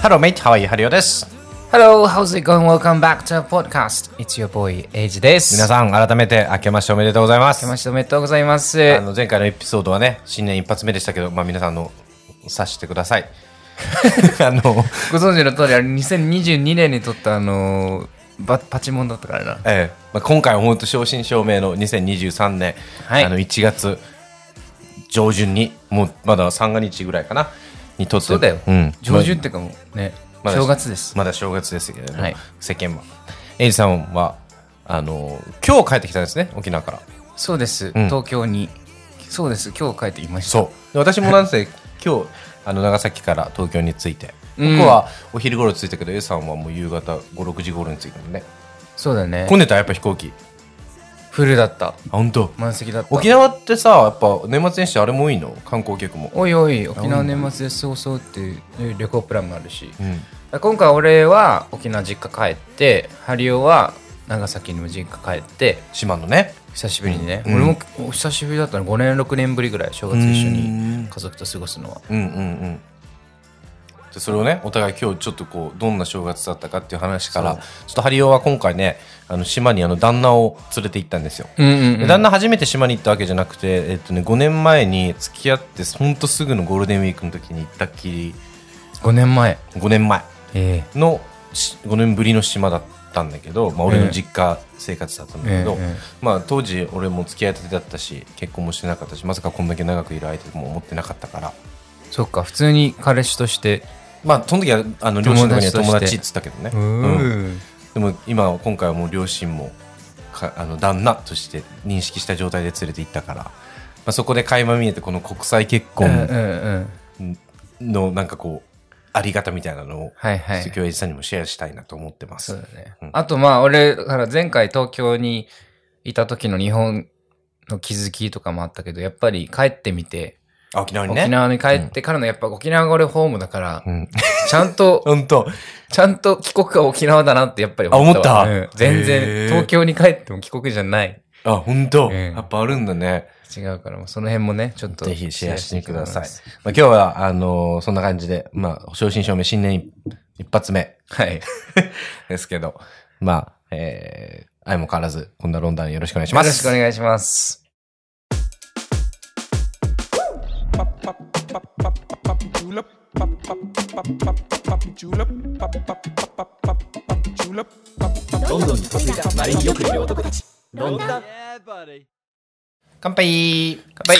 Hello mate, how are you? ハリオです。Hello, how's it going? Welcome back to our podcast. It's your boy, Age です。皆さん、改めて明けましておめでとうございます。明けましておめでとうございます。あの前回のエピソードはね、新年一発目でしたけど、まあ皆さんあの察してください。あの、ご存知の通り、あれ2022年に撮ったあのーバパチモンだったからな。ええまあ、今回は本当正真正銘の2023年、はいあの1月上旬に、もうまだ三が日ぐらいかな、にとって。そうだよ。うん。上旬っていうかもうね、まだ正月です。まだ正月ですけれども、はい世間は。エイジさんは、あの、今日帰ってきたんですね、沖縄から。そうです、ん東京に。そうです、今日帰ってきました。そう。で私もなんせ、今日、あの、長崎から東京に着いて、うん僕はお昼頃着いたけど、A さんはもう夕方5、6時頃に着いたのね。そうだね混。んでた？やっぱ飛行機。フルだった。あ、本当？満席だった。沖縄ってさ、やっぱ年末年始あれも多いの？観光客も。おいおい、沖縄年末で過ごそうっていう旅行プランもあるし。うん。今回俺は沖縄実家帰って、ハリオは長崎にも実家帰って、島のね。久しぶりにね、うん俺もお久しぶりだったの5年6年ぶりぐらい正月一緒うにん家族と過ごすのはうんうんうん。でそれをね、お互い今日ちょっとこう、どんな正月だったかっていう話から、ちょっとハリオは今回ね、あの島にあの旦那を連れて行ったんですよ。旦那初めて島に行ったわけじゃなくて、えっとね、5年前に付き合ってほんとすぐのゴールデンウィークの時に行ったっきり。5年前。5年前。えのし5年ぶりの島だったんだけど、まあ、俺の実家生活だったんだけど、ええええ。まあ、当時俺も付き合いたてだったし結婚もしてなかったしまさかこんだけ長くいる相手も思ってなかったから。そっか普通に彼氏としてまあその時はあの両親のには友友達っつったけどね、ううん。んでも今今回はもう両親もかあの旦那として認識した状態で連れて行ったから、まあ、そこで垣間見えてこの国際結婚うんのなんかこうあり方みたいなのを、はいはい。さんにもシェアしたいなと思ってます。そうだね、うん。あとまあ俺から前回東京にいた時の日本の気づきとかもあったけどやっぱり帰ってみてあ沖縄にね。沖縄に帰ってからのやっぱ沖縄が俺ホームだから、うん。ちゃんと 本当。ちゃんと帰国は沖縄だなってやっぱりあ思った？わうん全然東京に帰っても帰国じゃない。あ、本当。うんやっぱあるんだね。違うから、その辺もね、ちょっと。ぜひシェアしてください。まあ、今日は、あのーそんな感じで、まあ、正真正銘新年一発目はい。ですけど、まあ、えー、相も変わらず、こんなロンダンよろしくお願いします。よろしくお願いします。Julep pop pop pop pop pop julep pop pop pop pop pop julep pop pop ロンドンに嫁いだマリによくいる男たち。ロンドン。乾杯乾杯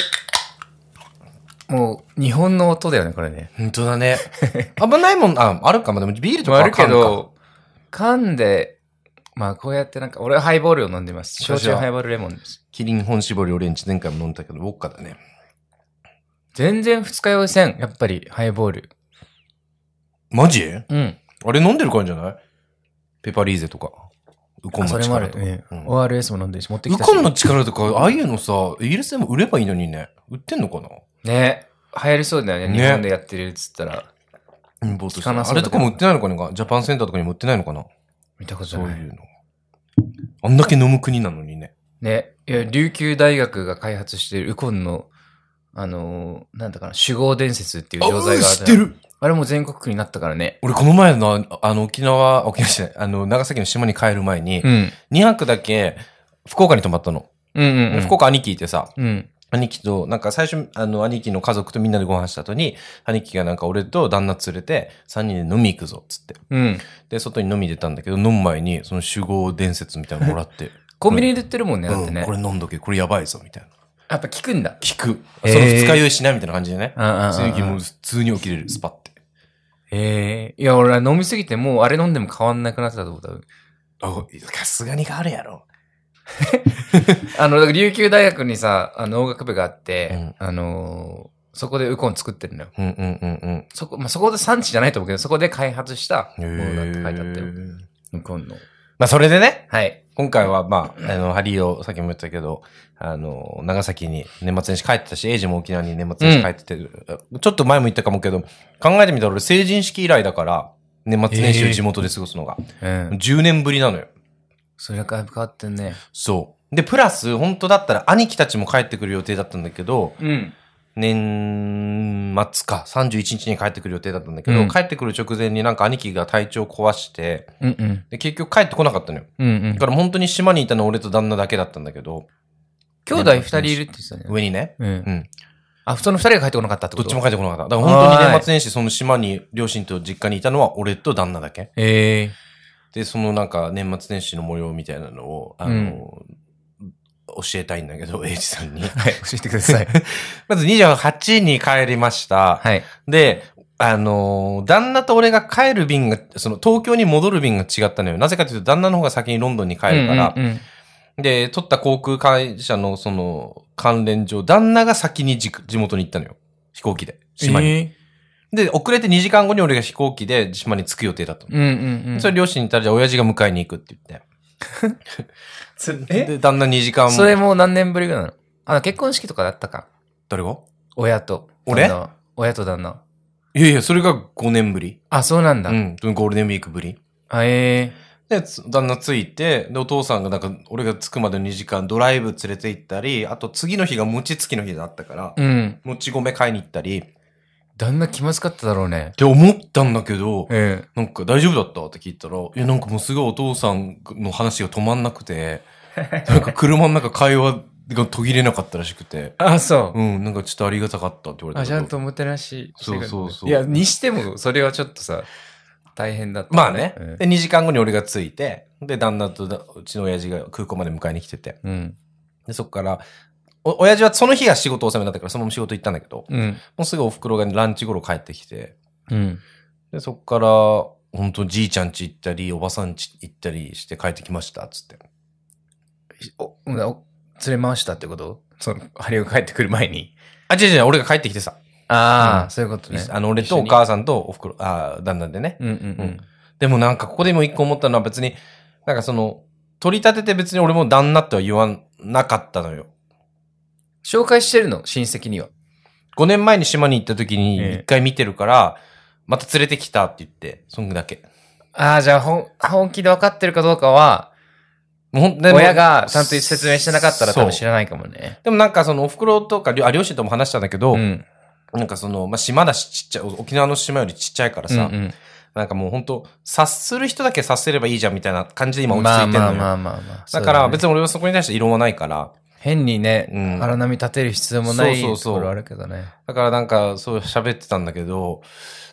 もう、日本の音だよね、これね。本当だね。危ないもん、あ、あるかも。でもビールとかはあるけど、噛んで、まあこうやってなんか、俺はハイボールを飲んでます。焼私は酎ハイボールレモンです。キリン本搾りオレンジ前回も飲んだけど、ウォッカだね。全然二日酔いせん、やっぱり、ハイボール。マジ？うん。あれ飲んでるからじゃない？ペパリーゼとか。ウコンのれもある。力とか。ねうん ORS も飲んでるし、持ってきたし。ウコンの力とか、ああいうのさ、イギリスでも売ればいいのにね。売ってんのかな？ね。流行りそうだよね。ね日本でやってるっつったら。インポートして聞かなそうだけどあれとかも売ってないのかなジャパンセンターとかにも売ってないのかな？見たことない。そういうの。あんだけ飲む国なのにね。ね。いや、琉球大学が開発しているウコンの、あのーなんだかな、酒豪伝説っていう錠剤があ知ってるあれも全国区になったからね。俺この前の、あの、沖縄、沖縄じゃない、あの、長崎の島に帰る前に、うん。2泊だけ、福岡に泊まったの。うんうん、うん。福岡兄貴いてさ、うん。兄貴と、なんか最初、あの、兄貴の家族とみんなでご飯した後に、兄貴がなんか俺と旦那連れて、3人で飲み行くぞ、つって。うん。で、外に飲み出たんだけど、飲む前に、その酒豪伝説みたいなのもらって。コンビニで売ってるもんね、だってね。うん、これ飲んどけ、これやばいぞ、みたいな。やっぱ効くんだ。聞く。その二日酔いしないみたいな感じでね。うんうんうんうん次の日もう普通に起きれる、スパって。ええいや、俺は飲みすぎてもうあれ飲んでも変わんなくなってたと思った。あ、さすがに変わるやろ。あの、琉球大学にさ、あの、音楽部があって、うんあのーそこでウコン作ってるのよ。うんうんうんそこ、まあ、そこで産地じゃないと思うけど、そこで開発したうん。ものだって書いてあったよ。ウコンの。まあ、それでね、はい。今回は、まあ、あの、ハリーをさっきも言ったけど、あの、長崎に年末年始帰ってたし、エイジも沖縄に年末年始帰ってて、ちょっと前も言ったかもけど、考えてみたら俺成人式以来だから、年末年始を地元で過ごすのが。うん。10年ぶりなのよ。それが変わってんね。そう。で、プラス、本当だったら兄貴たちも帰ってくる予定だったんだけど、うん。年末か、31日に帰ってくる予定だったんだけど、うん帰ってくる直前になんか兄貴が体調壊して、うんうん。で結局帰ってこなかったのよ。うんうんだ。から本当に島にいたのは俺と旦那だけだったんだけど、兄弟二人いるって言ってたね。上にね。うんう。ん。あ、その二人が帰ってこなかったってこと？どっちも帰ってこなかった。だから本当に年末年始その島に両親と実家にいたのは俺と旦那だけ。ええ。で、そのなんか年末年始の模様みたいなのを、あの、教えたいんだけど、エイジさんに。はい、教えてください。まず28に帰りました。はい。で、あのー旦那と俺が帰る便が、その東京に戻る便が違ったのよ。なぜかというと旦那の方が先にロンドンに帰るから。うんうんうんで、取った航空会社のその関連上、旦那が先にじ地元に行ったのよ。飛行機で。島に。えで、遅れて2時間後に俺が飛行機で島に着く予定だったの。えうんうんうん。それ両親に言ったら、じゃあ親父が迎えに行くって言って。で、旦那2時間それもう何年ぶりぐらいなの？あ、結婚式とかだったか？誰が親と。俺？親と旦那。いやいや、それが5年ぶり。あ、そうなんだ。うん。ゴールデンウィークぶり。あ、えで、つ旦那着いて、で、お父さんがなんか、俺が着くまでの2時間ドライブ連れて行ったり、あと次の日が餅つきの日だったから、えうん。もち米買いに行ったり、っ旦那気まずかっただろうね。て思ったんだけど、ええ。なんか大丈夫だった？って聞いたら、いや、なんかもうすごいお父さんの話が止まんなくて、なんか車の中会話が途切れなかったらしくて、あ、そう。うん、なんかちょっとありがたかったって言われたあ。ちゃんとおもてなし。そうそうそういや、にしても、それはちょっとさ、大変だった、まあね。うんで、2時間後に俺が着いて、で、旦那とだうちの親父が空港まで迎えに来てて、うん。で、そっから、お、親父はその日が仕事納めだったから、そのまま仕事行ったんだけど、うん。もうすぐお袋がランチ頃帰ってきて、うん。で、そっから、本当じいちゃん家行ったり、おばさん家行ったりして帰ってきました、つって。お、お連れ回したってこと？その、ハリオが帰ってくる前に？あ、違う違う、俺が帰ってきてさ。ああ、うんそういうことね。あの、俺とお母さんとお袋、あ、旦那でね。うんうんううんん。でもなんかここでも一個思ったのは別に、なんかその、取り立てて別に俺も旦那っては言わなかったのよ。紹介してるの親戚には。5年前に島に行った時にええ一回見てるから、また連れてきたって言って、そんだけ。ああ、じゃあ、ほん、本気で分かってるかどうかは、もうほんでも親がちゃんと説明してなかったら多分知そうらないかもね。でもなんかそのお袋とか、りょあ両親とも話したんだけど、うん。なんかその、まあ、島だしちっちゃい、沖縄の島よりちっちゃいからさ、うんうんなんかもう本当察する人だけ察すればいいじゃんみたいな感じで今落ち着いてんのよ。まあまあまあまあまあ。だから別に。に俺はそこに対して異論はないから、変にね、うん。荒波立てる必要もないそうそうそう。ところあるけどね。だからなんかそう喋ってたんだけど、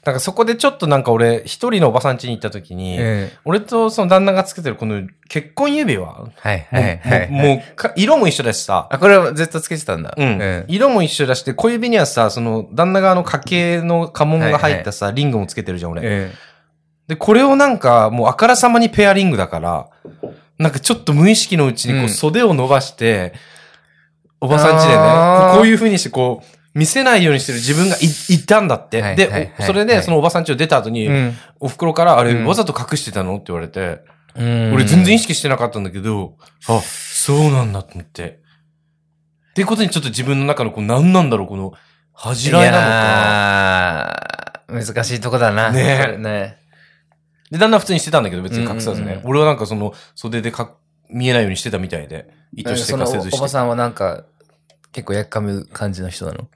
なんかそこでちょっとなんか俺一人のおばさん家に行った時に、ええ。俺とその旦那がつけてるこの結婚指輪？はいはいはい。もうもうか色も一緒だしさ、あ、これはずっとつけてたんだ。うん。ええ。色も一緒だして、小指にはさ、その旦那側の家系の家紋が入ったさ、リングもつけてるじゃん俺。えで、これをなんかもうあからさまにペアリングだから、なんかちょっと無意識のうちにこうん。う袖を伸ばして、おばさん家でね、こういう風にしてこう、見せないようにしてる自分がい、いたんだって。で、はいはいはいおそれでそのおばさん家を出た後に、えうん。お袋からあれうんわざと隠してたの？って言われて、うん俺全然意識してなかったんだけど、あ、そうなんだと思って。っていうことにちょっと自分の中のこう何なんだろう、この恥じらいなのか。難しいとこだな。ねね。で、だんだん普通にしてたんだけど別に隠さずね。俺はなんかその袖でか見えないようにしてたみたいで、意図してかせずして。おばさんはなんか、結構やっかむ感じの人なの？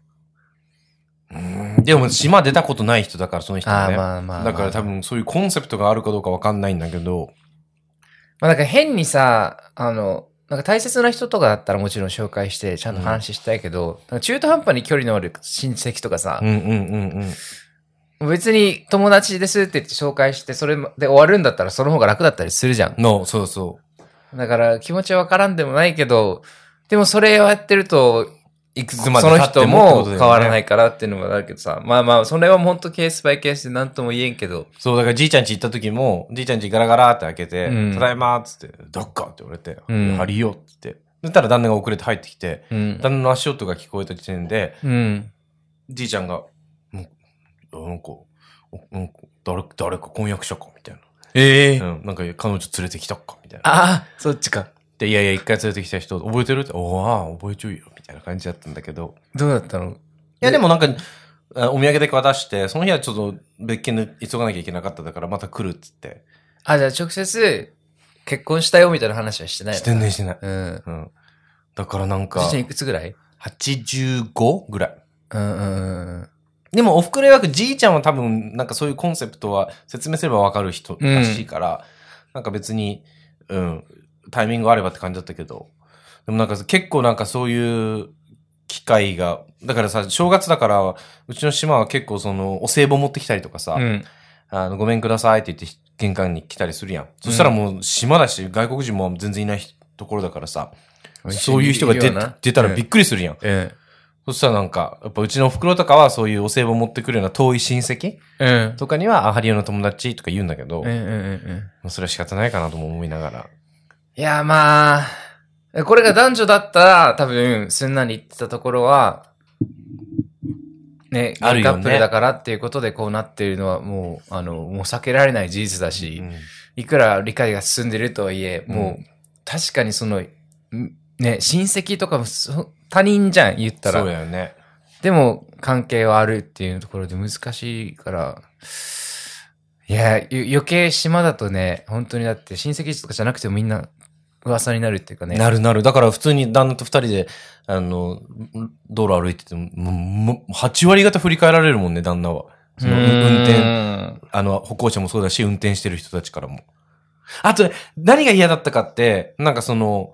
うんでも島出たことない人だから、その人はね。あーまあまあまあだから多分そういうコンセプトがあるかどうかわかんないんだけど、まあなんか変にさ、あの、なんか大切な人とかだったらもちろん紹介してちゃんと話したいけど、なんか中途半端に距離のある親戚とかさうん、うんうんうん。別に友達ですって言って紹介してそれで終わるんだったらその方が楽だったりするじゃん。の、そうそう。だから気持ちはわからんでもないけど、でもそれをやってると、いくつそのまで経って人も変わらないからっていうのもあるけどさ、まあまあ、それは本当ケースバイケースで何とも言えんけど、そう、だからじいちゃん家行った時も、じいちゃん家ガラガラって開けて、うんただいまーっつって、どっかって言われて、うんハリよって言って。そしたら旦那が遅れて入ってきて、うん。旦那の足音が聞こえた時点で、うん。じいちゃんが、うん、なんか、おなんか誰、誰か婚約者かみたいええな。うん、なんか彼女連れてきたかみたいな。ああ、そっちか。で、いやいや、一回連れてきた人、覚えてるって、おああ、覚えちゃうよ、みたいな感じだったんだけど。どうだったの？いや、でもなんか、あお土産だけ渡して、その日はちょっと別件で急がなきゃいけなかっただから、また来るっつって。あ、じゃあ直接、結婚したよみたいな話はしてないのしてないしてない。うん。うん。だからなんかおじいくつぐらい？85ぐらい。うんうんうん。でも、おふくろ曰くじいちゃんは多分、なんかそういうコンセプトは説明すればわかる人らしいから、なんか別に、うん、タイミングがあればって感じだったけど、でもなんか結構なんかそういう機会が、だからさ、正月だから、うちの島は結構その、お歳暮持ってきたりとかさ、うん。あの、ごめんくださいって言って玄関に来たりするやん。そしたらもう島だし、外国人も全然いないところだからさ、そういう人が出出たらびっくりするやん。うん。そしたらなんか、やっぱうちのお袋とかはそういうお歳暮持ってくるような遠い親戚うん。とかには、あ、ハリオの友達とか言うんだけど、うんうんもうんうん。うそれは仕方ないかなとも思いながら。いや、まあ、これが男女だったら、多分、すんなり言ってたところは、ね、あるカップルだからっていうことでこうなっているのは、もう、あの、もう避けられない事実だし、うんいくら理解が進んでるとはいえ、うんもう、確かにその、んね、親戚とかもそ他人じゃん、言ったそうら。だよね。でも、関係はあるっていうところで難しいから、いや、ゆ余計島だとね、本当にだって親戚とかじゃなくてもみんな噂になるっていうかね。なるなる。だから普通に旦那と二人で、あの、道路歩いてても、もうもう8割方振り返られるもんね、旦那は。その運転、転。あの、歩行者もそうだし、運転してる人たちからも。あと、何が嫌だったかって、なんかその、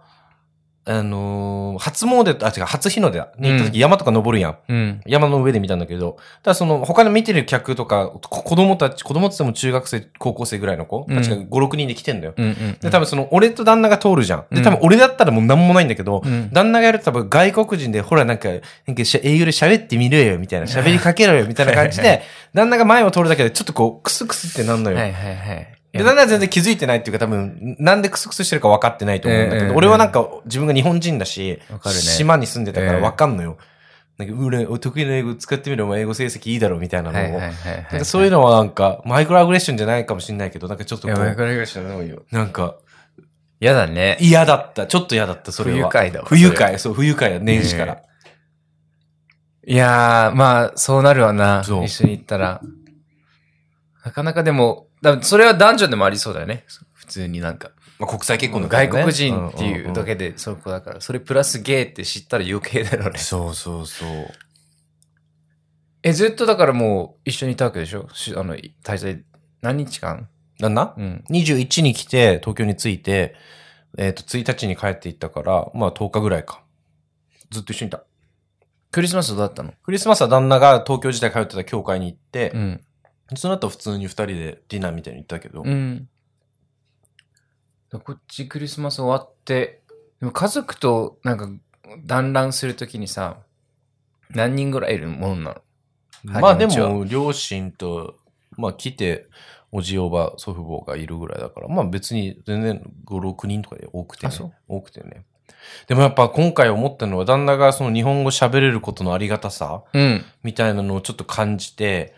あのー初詣、あ、違う、初日の出に行った時山とか登るやん。うん。山の上で見たんだけど、ただその他の見てる客とか、こ子供たち、子供って言っても中学生、高校生ぐらいの子たちが5、6人で来てんだよ。うんうん。で、多分その、俺と旦那が通るじゃん。で、うん多分俺だったらもうなんもないんだけど、うん旦那がやると多分外国人で、ほらなんか、なんか英語で喋ってみろよ、みたいな、喋りかけろよ、みたいな感じで、旦那が前を通るだけでちょっとこう、クスクスってなんのよ。はいはいはい。で、旦那は全然気づいてないっていうか多分、なんでクスクスしてるか分かってないと思うんだけど、ええ俺はなんか自分が日本人だし、島に住んでたからええ分かんのよ。なんか、俺、得意な英語使ってみろ、お前英語成績いいだろ、みたいなのを。そういうのはなんか、マイクロアグレッションじゃないかもしれないけど、なんかちょっとこいや、マイう、クロアグレッションの多いよ。なんか、嫌だね。嫌だった。ちょっと嫌だった、それは。不愉快だわ不愉快、そう、不愉快だ、年始から。いやー、まあ、そうなるわな。一緒に行ったら。なかなかでも、だそれは男女でもありそうだよね。普通になんか。まあ、国際結婚だからね外国人っていうだけで、そこだから。それプラスゲイって知ったら余計だろうね。そうそうそう。え、ずっとだからもう一緒にいたわけでしょ？しあの、滞在、何日間？旦那うん。21に来て、東京に着いて、えっ、と、1日に帰っていったから、まあ10日ぐらいか。ずっと一緒にいた。クリスマスどうだったの？クリスマスは旦那が東京時代通ってた教会に行って、うん。その後普通に二人でディナーみたいに行ったけど、うん。こっちクリスマス終わって、でも家族となんか団らんするときにさ、何人ぐらいいるもんなの？まあでも、両親と、まあ来て、おじおば、祖父母がいるぐらいだから、まあ別に全然5、6人とかで多くてね。多くてね。でもやっぱ今回思ったのは、旦那がその日本語喋れることのありがたさうん。みたいなのをちょっと感じて、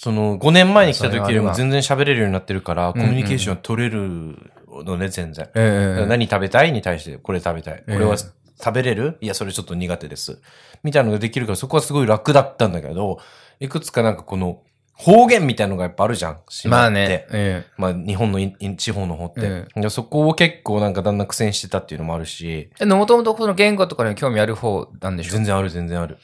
その5年前に来た時よりも全然喋れるようになってるから、コミュニケーション取れるのね、全然。ええ何食べたいに対して、これ食べたい。こええれは食べれる？いや、それちょっと苦手です。みたいなのができるから、そこはすごい楽だったんだけど、いくつかなんかこの、方言みたいなのがやっぱあるじゃん。まあね。えまあ、日本の地方の方って。えでそこを結構なんかだんだん苦戦してたっていうのもあるし、え。もともとこの言語とかに興味ある方なんでしょ？全然ある全然ある。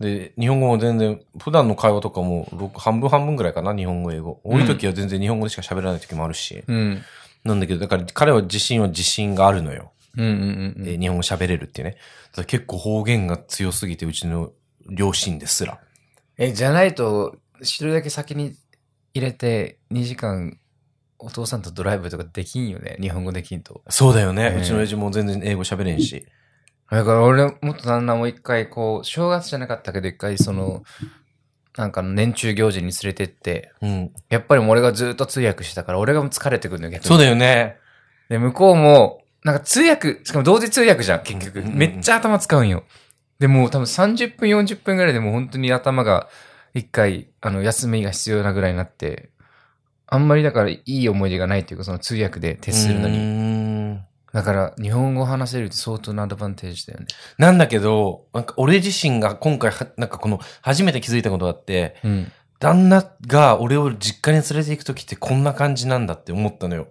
で、日本語も全然、普段の会話とかも、半分半分ぐらいかな、日本語、英語。多い時は全然日本語でしか喋らない時もあるし。うん。なんだけど、だから彼は自信は自信があるのよ。うんうんうん日本語喋れるっていうね。結構方言が強すぎて、うちの両親ですら。え、じゃないと、知るだけ先に入れて2時間お父さんとドライブとかできんよね。日本語できんと。そうだよね。えーうちの親父も全然英語喋れんし。だから俺、もっと旦那も一回こう、正月じゃなかったけど一回その、なんかの年中行事に連れてって、うん。やっぱり俺がずっと通訳してたから、俺が疲れてくるんだよ、逆に。そうだよね。で、向こうも、なんか通訳、しかも同時通訳じゃん、結局。めっちゃ頭使うんよ。で、もう多分30分、40分ぐらいでもう本当に頭が一回、あの、休みが必要なぐらいになって、あんまりだからいい思い出がないっていうか、その通訳で徹するのに。に。だから、日本語を話せるって相当なアドバンテージだよね。なんだけど、なんか俺自身が今回は、なんかこの、初めて気づいたことがあって、うん。旦那が俺を実家に連れて行くときってこんな感じなんだって思ったのよ。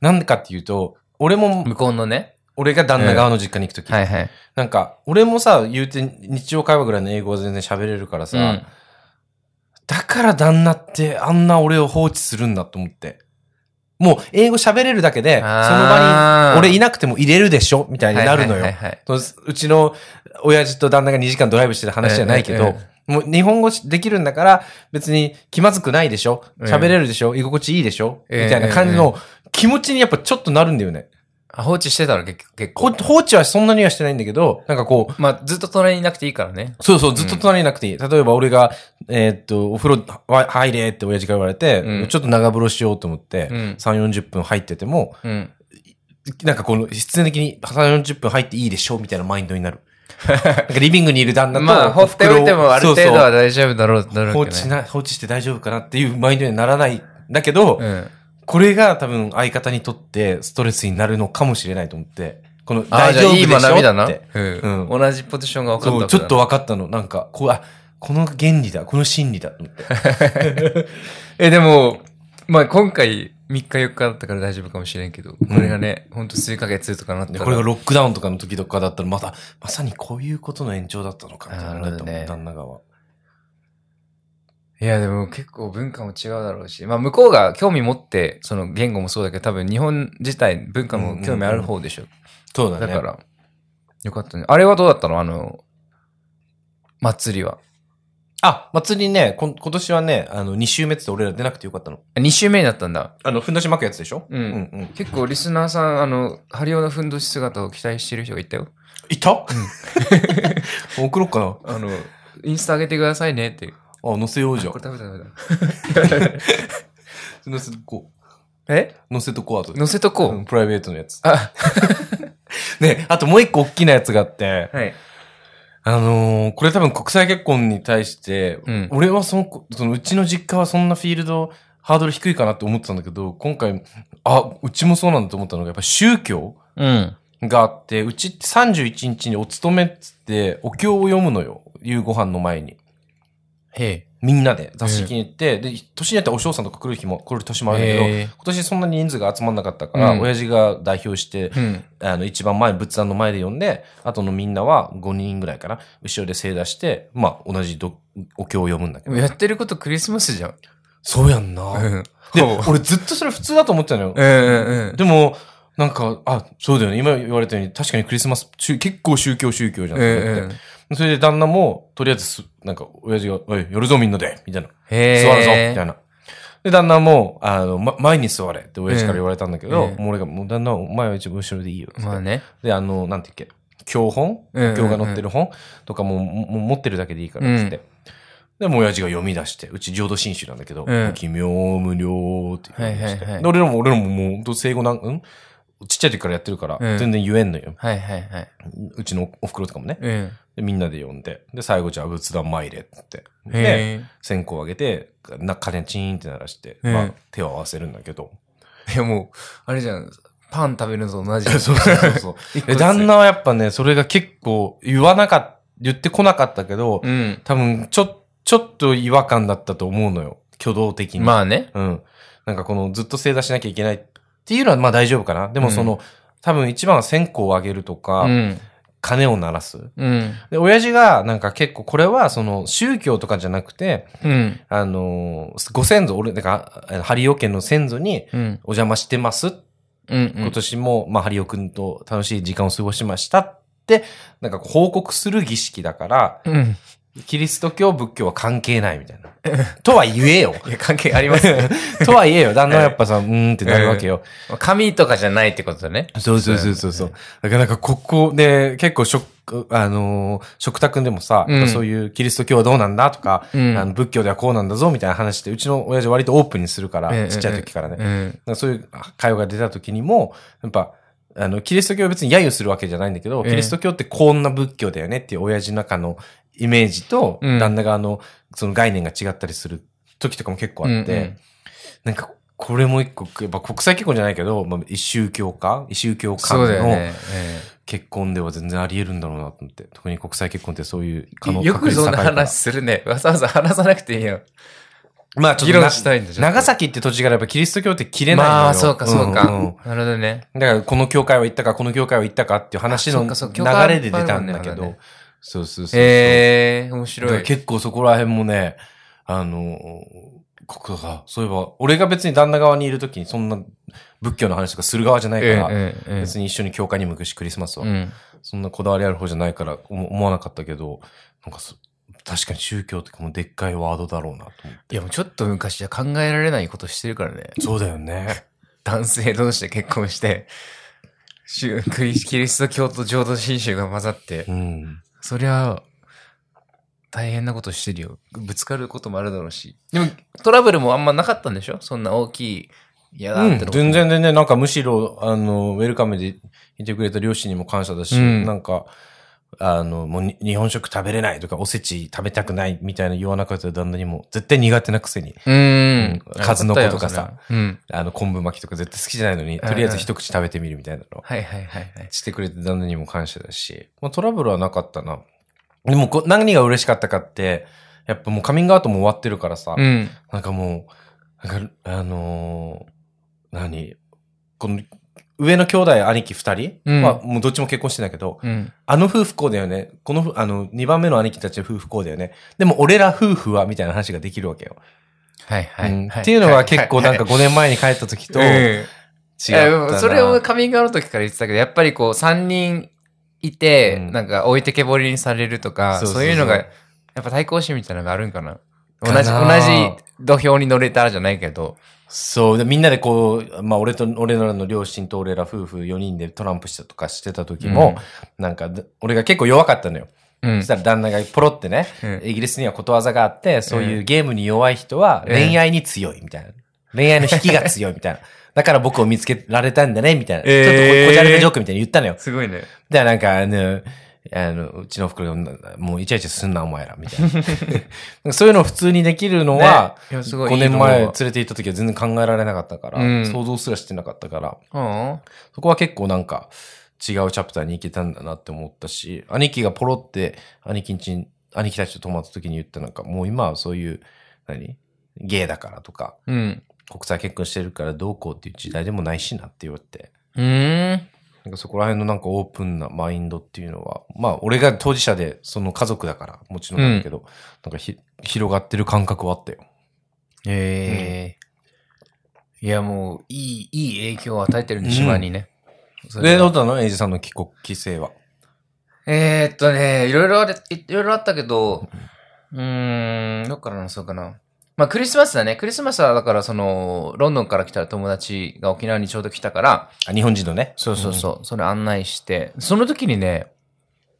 なんでかっていうと、俺も、向こうのね。俺が旦那側の実家に行くとき。はいはい。なんか、俺もさ、言うて日常会話ぐらいの英語は全然喋れるからさ、うんだから旦那ってあんな俺を放置するんだと思って。もう英語喋れるだけで、その場に俺いなくても入れるでしょみたいになるのよ。ううちの親父と旦那が2時間ドライブしてた話じゃないけええど、もう日本語できるんだから別に気まずくないでしょ。喋れるでしょ。居心地いいでしょ。みええたいな感じの気持ちにやっぱちょっとなるんだよね。あ放置してたら結構。放置はそんなにはしてないんだけど、なんかこう、まあ、ずっと隣にいなくていいからね。そうそう、ずっと隣にいなくていい。例えば俺が、えーっと、お風呂は入れって親父から言われて、うんちょっと長風呂しようと思って、うん3、40分入ってても、うん。なんかこの必然的に3、40分入っていいでしょみたいなマインドになる。なんかリビングにいる旦那と、まあ、放っておいてもある程度は大丈夫だろう、だそうろうけどね。放置な、放置して大丈夫かなっていうマインドにはならないんだけど、うん。これが多分相方にとってストレスになるのかもしれないと思って、この大丈夫でしょじゃあいい学な。ってうん。うん同じポジションが分かったそう、ちょっと分かったの。なんか、こう、あ、この原理だ、この心理だと思って。え、でも、まあ今回3日4日だったから大丈夫かもしれんけど、これがね、ほんと数ヶ月とかなったら。でこれがロックダウンとかの時とかだったら、また、まさにこういうことの延長だったのかみたいなね旦那側は。いや、でも結構文化も違うだろうし、まあ向こうが興味持って、その言語もそうだけど、多分日本自体文化も興味ある方でしょ。そうだね。だから、よかったね。あれはどうだったの？あの、祭りは。あ、祭りね、今年はね、あの、2週目って俺ら出なくてよかったの。2週目になったんだ。あの、ふんどし巻くやつでしょ？うんうんうん。結構リスナーさん、あの、ハリオのふんどし姿を期待してる人がいたよ。いた？送ろうかな。あの、インスタ上げてくださいねって。あ、載せようじゃんこれ。食べた食べた。載せとこえ？う。載せとこう、あとで。載せとこう。うんプライベートのやつ。あ、ね、あともう一個大きなやつがあって、はい。あのーこれ多分国際結婚に対して、うん俺はその、そのうちの実家はそんなフィールド、ハードル低いかなって思ってたんだけど、今回、あ、うちもそうなんだと思ったのが、やっぱ宗教うん。があって、うちって31日にお勤めっつって、お経を読むのよ。夕ご飯の前に。みんなで座敷に行って、で、年によってはお嬢さんとか来る日も、来る年もあるんだけど、今年そんなに人数が集まんなかったから、うん親父が代表して、うん。あの、一番前、仏壇の前で呼んで、後のみんなは5人ぐらいかな。後ろで正座して、まあ、同じどお経を読むんだけど。やってることクリスマスじゃん。そうやんな。うん。で、俺ずっとそれ普通だと思ってたのよ。でも、なんか、あ、そうだよね。今言われたように、確かにクリスマス、宗結構宗教宗教じゃん。うんと思ってうん。それで旦那も、とりあえずす、なんか、親父が、おい、寄るぞみんなで、みたいな。へえ。座るぞ、みたいな。で、旦那も、あの、ま、前に座れって親父から言われたんだけど、うんもう俺が、もう旦那はお前は一番後ろでいいよ。まあね。で、あの、なんて言うっけ、教本？うんうんうん教が載ってる本？とかももも持ってるだけでいいからっつって。で、もう親父が読み出して、うち浄土真宗なんだけど、うん奇妙無料って読み出して。はいはいはいで俺らも、俺らももう本当生後なん、うん？ちっちゃい時からやってるから、うん全然言えんのよ。はいはいはい。うちのお袋とかもね。うん。で、みんなで読んで、で、最後じゃあ仏壇参れって。で、へ線香をあげて、な、鐘チーンって鳴らして、うんまあ、手を合わせるんだけど。え。いやもう、あれじゃん。パン食べるのと同じ。そうそうそうそう。で、旦那はやっぱね、それが結構言わなかった、言ってこなかったけど、うん。多分、ちょ、ちょっと違和感だったと思うのよ。挙動的に。まあね。うん。なんかこの、ずっと正座しなきゃいけないっていうのはまあ大丈夫かな。でもその、多分一番は線香をあげるとか、うん。鐘を鳴らす。うん。で、親父がなんか結構これはその宗教とかじゃなくて、うん。あのーご先祖、俺、なんか、ハリオ家の先祖にうん。お邪魔してます。うん。今年も、まあ、ハリオくんと楽しい時間を過ごしましたって、なんか報告する儀式だから、うん。キリスト教、仏教は関係ないみたいな。とは言えよ。いや、関係ありますね。とは言えよ。旦那はやっぱさ、うーんってなるわけよ。神とかじゃないってことだね。そうそうそうそうそう。だからなんかここで結構食、あのー食卓でもさ、うんそういうキリスト教はどうなんだとか、うんあの仏教ではこうなんだぞみたいな話って、うちの親父割とオープンにするから、うんちっちゃい時からね。うん。そういう会話が出た時にも、やっぱ、あの、キリスト教を別に揶揄するわけじゃないんだけど、ええキリスト教ってこんな仏教だよねっていう親父の中のイメージと、うん旦那側のその概念が違ったりする時とかも結構あって、うんうんなんか、これも一個、やっぱ国際結婚じゃないけど、まあ、一宗教家？異宗教間の。結婚では全然あり得るんだろうなと思って。特に国際結婚ってそういうええよくそんな話するね。わざわざ話さなくていいよ。まあちょっ議と長崎って土地からやっぱキリスト教って切れないのよ。まあ、そうか、そうか。んんなるほどね。だから、この教会は行ったか、この教会は行ったかっていう話の流れで出たんだけどね。そうそうそう。ええー、面だ白い。結構そこら辺もね、あの、ここが、そういえば、俺が別に旦那側にいるときにそんな仏教の話とかする側じゃないから、ええええ別に一緒に教会にも行くし、クリスマスは。うん。そんなこだわりある方じゃないから思思わなかったけど、なんかそ確かに宗教ってもうでっかいワードだろうなと思って。いや、もうちょっと昔じゃ考えられないことしてるからね。そうだよね。男性同士で結婚して、宗クリキリスト教と浄土真宗が混ざってう、ん。そりゃ、大変なことしてるよ。ぶつかることもあるだろうし。でも、トラブルもあんまなかったんでしょ？そんな大きい、嫌だうんっての、全然全然、なんかむしろ、あの、ウェルカムでいてくれた両親にも感謝だし、うんなんか、あの、もうに日本食食べれないとか、おせち食べたくないみたいな言わなかった旦那にも、絶対苦手なくせに、うーん。数の子とかさ。うん。あの、昆布巻きとか絶対好きじゃないのに、とりあえず一口食べてみるみたいなの。はいはいはいはい。してくれて旦那にも感謝だし、まあ、トラブルはなかったな。でもこ、何が嬉しかったかって、やっぱもうカミングアウトも終わってるからさ、うん。なんかもう、なんか、あのー何？この、上の兄弟兄貴二人、うんまあ、もうどっちも結婚してんだけど、うん。あの夫婦こうだよね。このふ、あの、二番目の兄貴たちの夫婦こうだよね。でも俺ら夫婦は、みたいな話ができるわけよ。はいはいはい。うんっていうのは結構なんか5年前に帰った時と、うん違ったいやな。それをカミングアウトの時から言ってたけど、やっぱりこう3人いて、うんなんか置いてけぼりにされるとか、そういうのが、やっぱ対抗心みたいなのがあるんかな。同じ、同じ土俵に乗れたじゃないけど。そう。で、みんなでこう、まあ、俺と、俺らの両親と俺ら夫婦4人でトランプしたとかしてた時も、なんか、で俺が結構弱かったのよ。うんそしたら旦那がポロってね、うんイギリスにはことわざがあって、そういうゲームに弱い人はうん恋愛に強いみたいな。恋愛の引きが強いみたいな。だから僕を見つけられたんだね、みたいな。えーちょっとここじゃれたジョークみたいに言ったのよ。すごいね。で、なんか、あの、あの、うちの袋が、もうイチャイチャすんな、お前ら、みたいな。そういうのを普通にできるのは、ねいやすごい5年前連れて行った時は全然考えられなかったから、うん想像すらしてなかったから、うん。そこは結構なんか違うチャプターに行けたんだなって思ったし、兄貴がポロって兄貴んちに、兄貴たちと泊まった時に言ったなんか、もう今はそういう、何？ゲイだからとか、うん。国際結婚してるからどうこうっていう時代でもないしなって言われて、うーん。なんかそこら辺のなんかオープンなマインドっていうのは、まあ俺が当事者でその家族だからもちろんなんだけど、なんかひ広がってる感覚はあったよ。ええいや、もう、いい、いい影響を与えてるね、島にね。そで、れはどうだったの？エイジさんの帰国、帰省は。えー、っとね、いろいろあれ、いろいろあったけど、うーん、どっからのそうかな。まあ、クリスマスだね。クリスマスは、だから、その、ロンドンから来た友達が沖縄にちょうど来たから、あ日本人のね。そうそうそう、それ案内して、その時にね、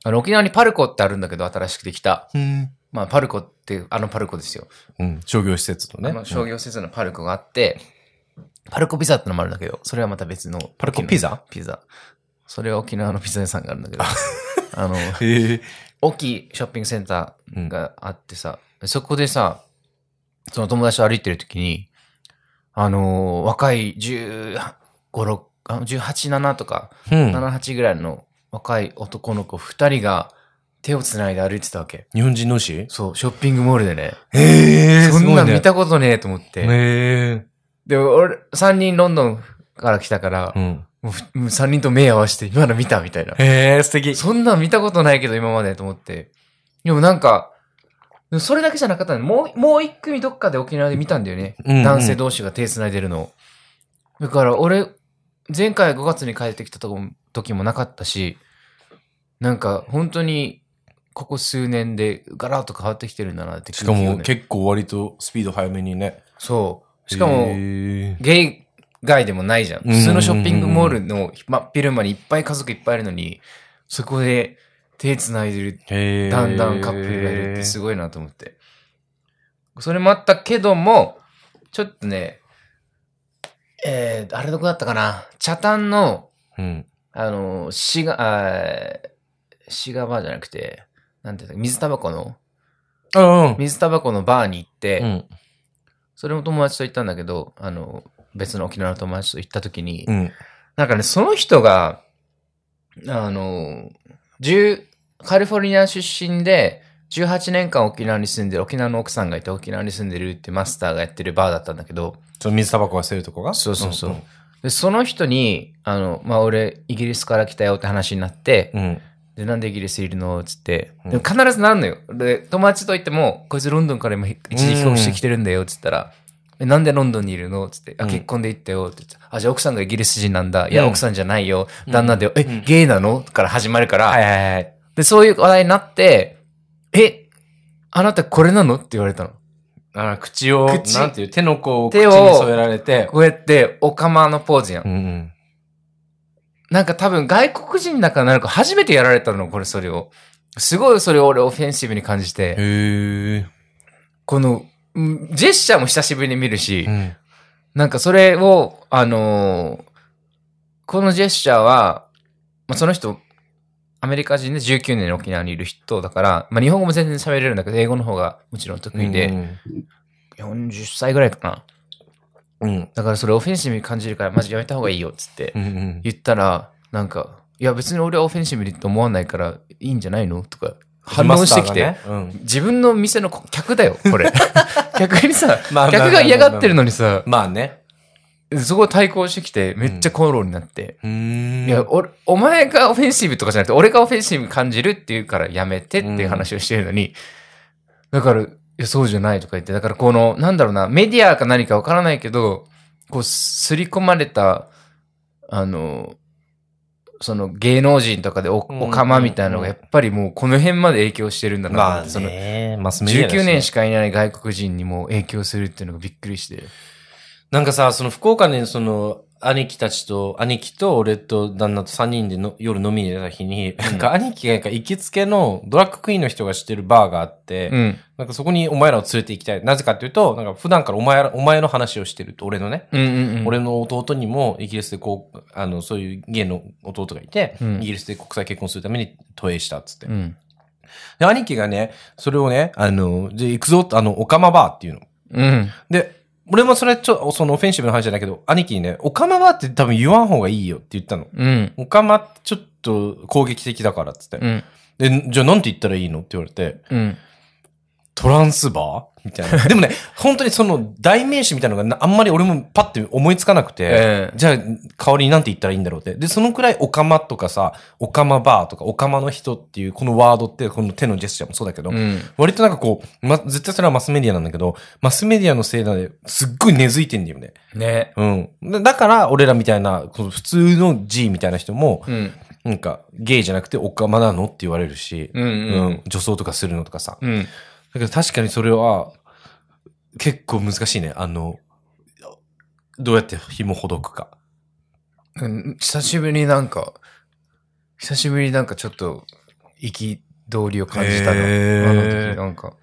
あの、沖縄にパルコってあるんだけど、新しくできた。うん。まあ、パルコって、あのパルコですよ。うん。商業施設のね。商業施設のパルコがあって、パルコピザってのもあるんだけど、それはまた別の。パルコピザ？ピザ。それは沖縄のピザ屋さんがあるんだけど、あの、へえ。大きいショッピングセンターがあってさ、そこでさ、その友達と歩いてる時に、あのー若い15、6、あ18、7とか、うん。7、8ぐらいの若い男の子2人が手を繋いで歩いてたわけ。日本人同士？そう、ショッピングモールでね。へえそんなん見たことねえと思って。へえ。で、俺、3人ロンドンから来たから、うん。もうふもう3人と目合わせて、今の見たみたいな。へえ、素敵。そんなん見たことないけど、今までと思って。でもなんか、それだけじゃなかったの。もう、もう一組どっかで沖縄で見たんだよね。うんうん男性同士が手繋いでるのを。だから、俺、前回5月に帰ってきたとこ時もなかったし、なんか、本当に、ここ数年でガラッと変わってきてるんだなってしかも結構割とスピード早めにね。そう。しかも、ゲイ街でもないじゃん。普通のショッピングモールの真っ昼間にいっぱい家族いっぱいいるのに、そこで手繋いでる。だんだんカップルがいるってすごいなと思って。それもあったけども、ちょっとね、えー、あれどこだったかな？茶炭の、うん。あの、シガ、あーシガバーじゃなくて、なんていうんだっけ水タバコの、うんうん。水タバコのバーに行って、うん。それも友達と行ったんだけど、あの、別の沖縄の友達と行った時に、うん。なんかね、その人が、あの、10、カリフォルニア出身で、18年間沖縄に住んでる、沖縄の奥さんがいて沖縄に住んでるってマスターがやってるバーだったんだけど、その水タバコが吸えるとこが？そうそうそう。んで、その人に、あの、まあ、俺、イギリスから来たよって話になって、うん。で、なんでイギリスいるの？つって。必ずなるのよ。で、友達と言っても、こいつロンドンから今一時帰国してきてるんだよ、つったら、えなんでロンドンにいるの？つって、あ、うん結婚で行ったよ、って言って、あ、じゃあ奥さんがイギリス人なんだ。いや、うん奥さんじゃないよ。旦那で、え、うんゲイなの？から始まるから、はいはいはい。で、そういう話題になって、え、あなたこれなの？って言われたの。あ口を、口なんていう、手の甲を口手にを添えられて、こうやって、オカマのポーズやん。うんうん。なんか多分外国人だからなるか初めてやられたの、これそれを。すごいそれを俺オフェンシブに感じて、へえ。この、うんジェスチャーも久しぶりに見るし、うん。なんかそれを、あのーこのジェスチャーは、まあ、その人、アメリカ人で19年沖縄にいる人だから、まあ、日本語も全然喋れるんだけど、英語の方がもちろん得意で、うん40歳ぐらいかな。うん。だからそれオフェンシブに感じるから、マジやめた方がいいよ、つって。言ったら、なんか、いや別に俺はオフェンシブにと思わないからいいんじゃないの？とか反応してきて、ねうん。自分の店の客だよ、これ。客にさ、まあまあまあまあ客が嫌がってるのにさ、まあね。そこ対抗してきて、めっちゃ口論になって、うーん。いや、俺、お前がオフェンシブとかじゃなくて、俺がオフェンシブ感じるっていうからやめてっていう話をしてるのに、だから、いや、そうじゃないとか言って、だからこの、なんだろうな、メディアか何かわからないけど、こう、すり込まれた、あの、その芸能人とかでお、うんおかまみたいなのが、やっぱりもうこの辺まで影響してるんだなと思まあって、その、ね、マスメディアだしね19年しかいない外国人にも影響するっていうのがびっくりして。なんかさ、その福岡にその、兄貴たちと、兄貴と俺と旦那と3人での夜飲みに出た日に、なんか兄貴がなんか行きつけのドラッグクイーンの人が知ってるバーがあって、うん。なんかそこにお前らを連れて行きたい。なぜかっていうと、なんか普段からお前ら、お前の話をしてると、俺のね、うんうんうん。俺の弟にもイギリスでこう、あの、そういうゲイの弟がいて、うんイギリスで国際結婚するために投影したっつって。うん。で、兄貴がね、それをね、あの、じゃあ行くぞって、あの、オカマバーっていうの。うん。で、俺もそれちょ、そのオフェンシブな話じゃないけど、兄貴にね、オカマバーって多分言わん方がいいよって言ったの。うん。オカマってちょっと攻撃的だからっつって。うん。で、じゃあなんて言ったらいいの？って言われて、うん。トランスバー？みたいな。でもね、本当にその代名詞みたいなのがなあんまり俺もパッて思いつかなくて、ええじゃあ代わりになんて言ったらいいんだろうって。で、そのくらいオカマとかさ、オカマバーとかオカマの人っていうこのワードって、この手のジェスチャーもそうだけど、うん。割となんかこう、ま、絶対それはマスメディアなんだけど、マスメディアのせいですっごい根付いてんだよね。ね。うん。だだから、俺らみたいな、この普通の G みたいな人も、うん。なんか、ゲイじゃなくてオカマなのって言われるし、うんうん女装とかするのとかさ。うん。だけど確かにそれは、結構難しいね。あの、どうやって紐ほどくか。うん久しぶりになんか、久しぶりになんかちょっと、憤りを感じたの。あの時なんか、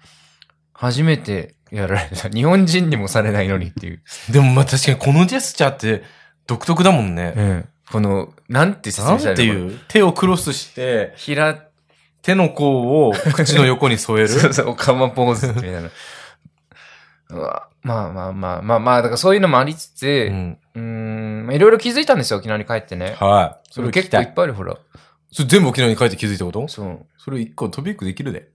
初めてやられた。日本人にもされないのにっていう。でもまあ確かにこのジェスチャーって独特だもんね。うん。この、なんて説明したらいいのていう？手をクロスして、ひら、手の甲を口の横に添える？そうそう、おかまポーズみたいな。まあまあまあまあまあ、だからそういうのもありつつ、う。うんいろいろ気づいたんですよ、沖縄に帰ってね。はい。そそれれ結構いっぱいある、ほら。それ全部沖縄に帰って気づいたこと？そう。それ一個トピックできるで。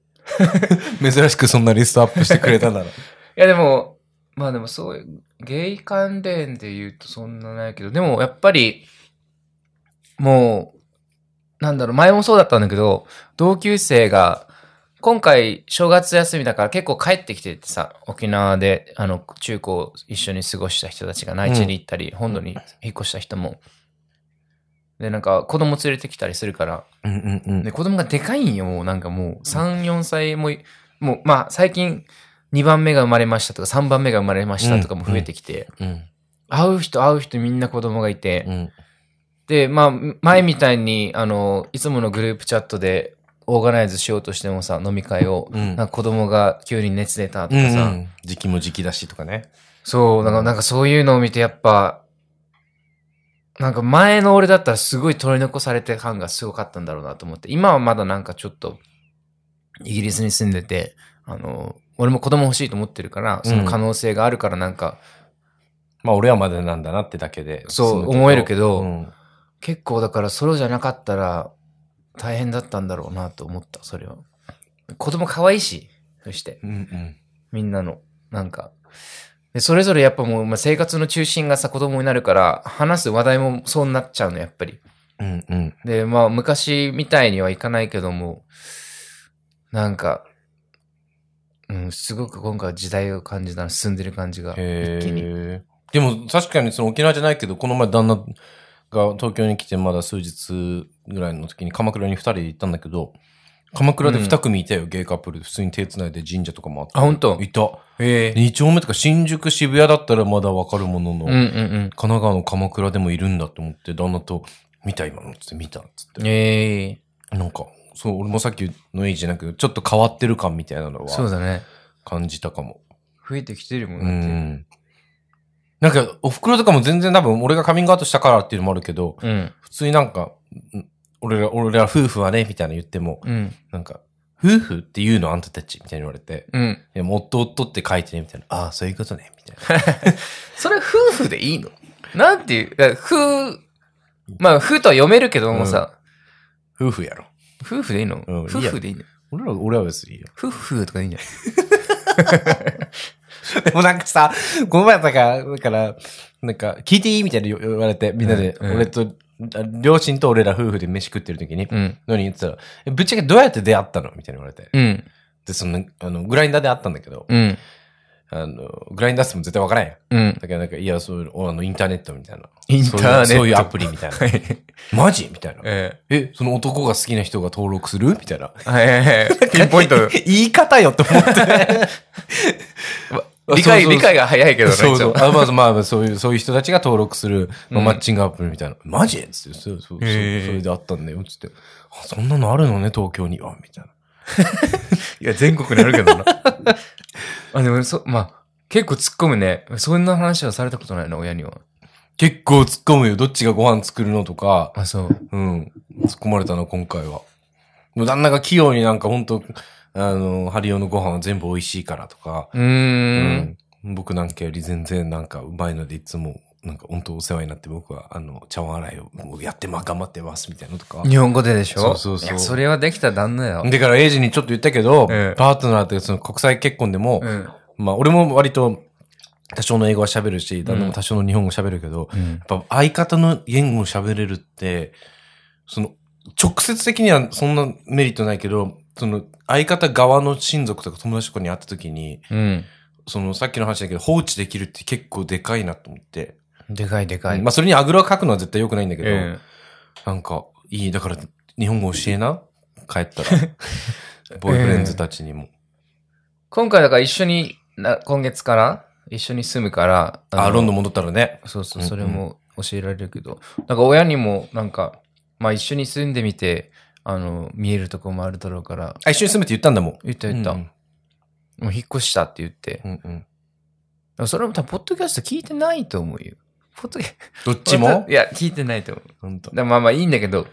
珍しくそんなリストアップしてくれたなら。いやでも、まあでもそういう、ゲイ関連で言うとそんなないけど、でもやっぱり、もう、なんだろう、前もそうだったんだけど、同級生が、今回正月休みだから結構帰ってきててさ、沖縄で、あの、中高一緒に過ごした人たちが内地に行ったり、本土に引っ越した人も。で、なんか子供連れてきたりするから、うんうんうんで、子供がでかいんよ、もうなんかもう3、4歳もい、もう、まあ最近2番目が生まれましたとか3番目が生まれましたとかも増えてきて、うん。会う人会う人みんな子供がいて、うん。で、まあ前みたいに、あの、いつものグループチャットでオーガナイズしようとしてもさ、飲み会を、うん。なんか子供が急に熱出たとうんかさ、うん。時期も時期だしとかね。そう、なん。か、なんかそういうのを見てやっぱ、なんか前の俺だったらすごい取り残されて感がすごかったんだろうなと思って、今はまだなんかちょっと、イギリスに住んでて、あの、俺も子供欲しいと思ってるから、その可能性があるからなんか、まあ俺はまだなんだなってだけで。そう思えるけどうん結構だからそれじゃなかったら大変だったんだろうなと思った、それは。子供可愛いし、そして、うんうん。みんなの、なんか。で、それぞれやっぱもう、まあ、生活の中心がさ、子供になるから、話す話題もそうなっちゃうの、やっぱり。うんうん。で、まあ、昔みたいにはいかないけども、なんか、うん、すごく今回は時代を感じたな、進んでる感じが、一気に。でも確かにその沖縄じゃないけど、この前旦那が東京に来てまだ数日ぐらいの時に鎌倉に二人で行ったんだけど、鎌倉で二組いたよ、ゲイカップルで普通に手繋いで神社とかもあって。あ本当？いた。ええ二丁目とか新宿渋谷だったらまだわかるものの、うんうん神奈川の鎌倉でもいるんだと思って、旦那と見た今のっつって見たっつって。うん。ええなんか、そう、俺もさっきのエイジじゃなくちょっと変わってる感みたいなのはそうだね。感じたかも。増えてきてるもんうだってん。なんか、お袋とかも全然多分俺がカミングアウトしたからっていうのもあるけど、うん。普通になんか、ん俺ら、俺ら夫婦はね、みたいな言っても、うん。なんか、夫婦って言うのあんたたちみたいに言われて、うん。いや、もう夫夫って書いてね、みたいな。ああ、そういうことね、みたいな。それ夫婦でいいの？なんていう、夫、まあ、夫とは読めるけどもさ、夫婦やろ。夫婦でいいの、うん夫婦でいいの？俺ら、俺は別にいいよ。夫婦とかでいいんじゃ で もなんかさ、この前だから、だから、なんか、聞いていいみたいな言われて、みんなで、俺と、あ両親と俺ら夫婦で飯食ってる時に、うん。何言ってたら、えぶっちゃけどうやって出会ったのみたいに言われて。うん。で、その、あの、グラインダーで会ったんだけど、うん。あの、グラインダーっても絶対わからんやん。うん。だけどなんか、いや、そういう、あの、インターネットみたいな。インターネットそういうアプリみたいな。マジみたいな。ええ、その男が好きな人が登録する？みたいな。え。はいはいはい。ピンポイント。言い方よって思って。理解、理解が早いけどね。そうそう。あまずまあ、そういう、そういう人たちが登録する、まあうんマッチングアプリみたいな。マジ？つって、そうそうそれであったんだよ。つって。あ、そんなのあるのね、東京には。みたいな。いや、全国にあるけどな。あ、でも、そ、まあ、結構突っ込むね。そんな話はされたことないな、親には。結構突っ込むよ。どっちがご飯作るのとか。あ、そう。うん。突っ込まれたな、今回は。もう旦那が器用になんか本当あの、ハリオのご飯は全部美味しいからとか。うーん。僕なんかより全然なんかうまいのでいつも、なんか本当お世話になって僕はあの、茶碗洗いをもうやってま、頑張ってますみたいなのとか。日本語ででしょ？そうそうそういや、それはできた旦那よ。だから、エイジにちょっと言ったけど、ええパートナーってその国際結婚でも、うん。まあ、俺も割と多少の英語は喋るし、旦那も多少の日本語喋るけど、うん。やっぱ相方の言語を喋れるって、その、直接的にはそんなメリットないけど、その、相方側の親族とか友達とかに会った時に、うん。その、さっきの話だけど、放置できるって結構でかいなと思って。でかいでかい。まあ、それにあぐらをかくのは絶対良くないんだけど、えなんか、いい。だから、日本語教えな？帰ったら。ボーイフレンズたちにも。今回だから一緒に、な今月から一緒に住むから。あ、のロンドン戻ったらね。そうそう、それも教えられるけど。なんか親にも、なんか、まあ一緒に住んでみて、あの、見えるとこもあるだろうから、あ、一緒に住むって言ったんだもん。言った言った。うんもう引っ越したって言って。うんうん。それも多分、ポッドキャスト聞いてないと思うよ。ポッドどっちも？いや、聞いてないと思う。本当。でもまあまあいいんだけど、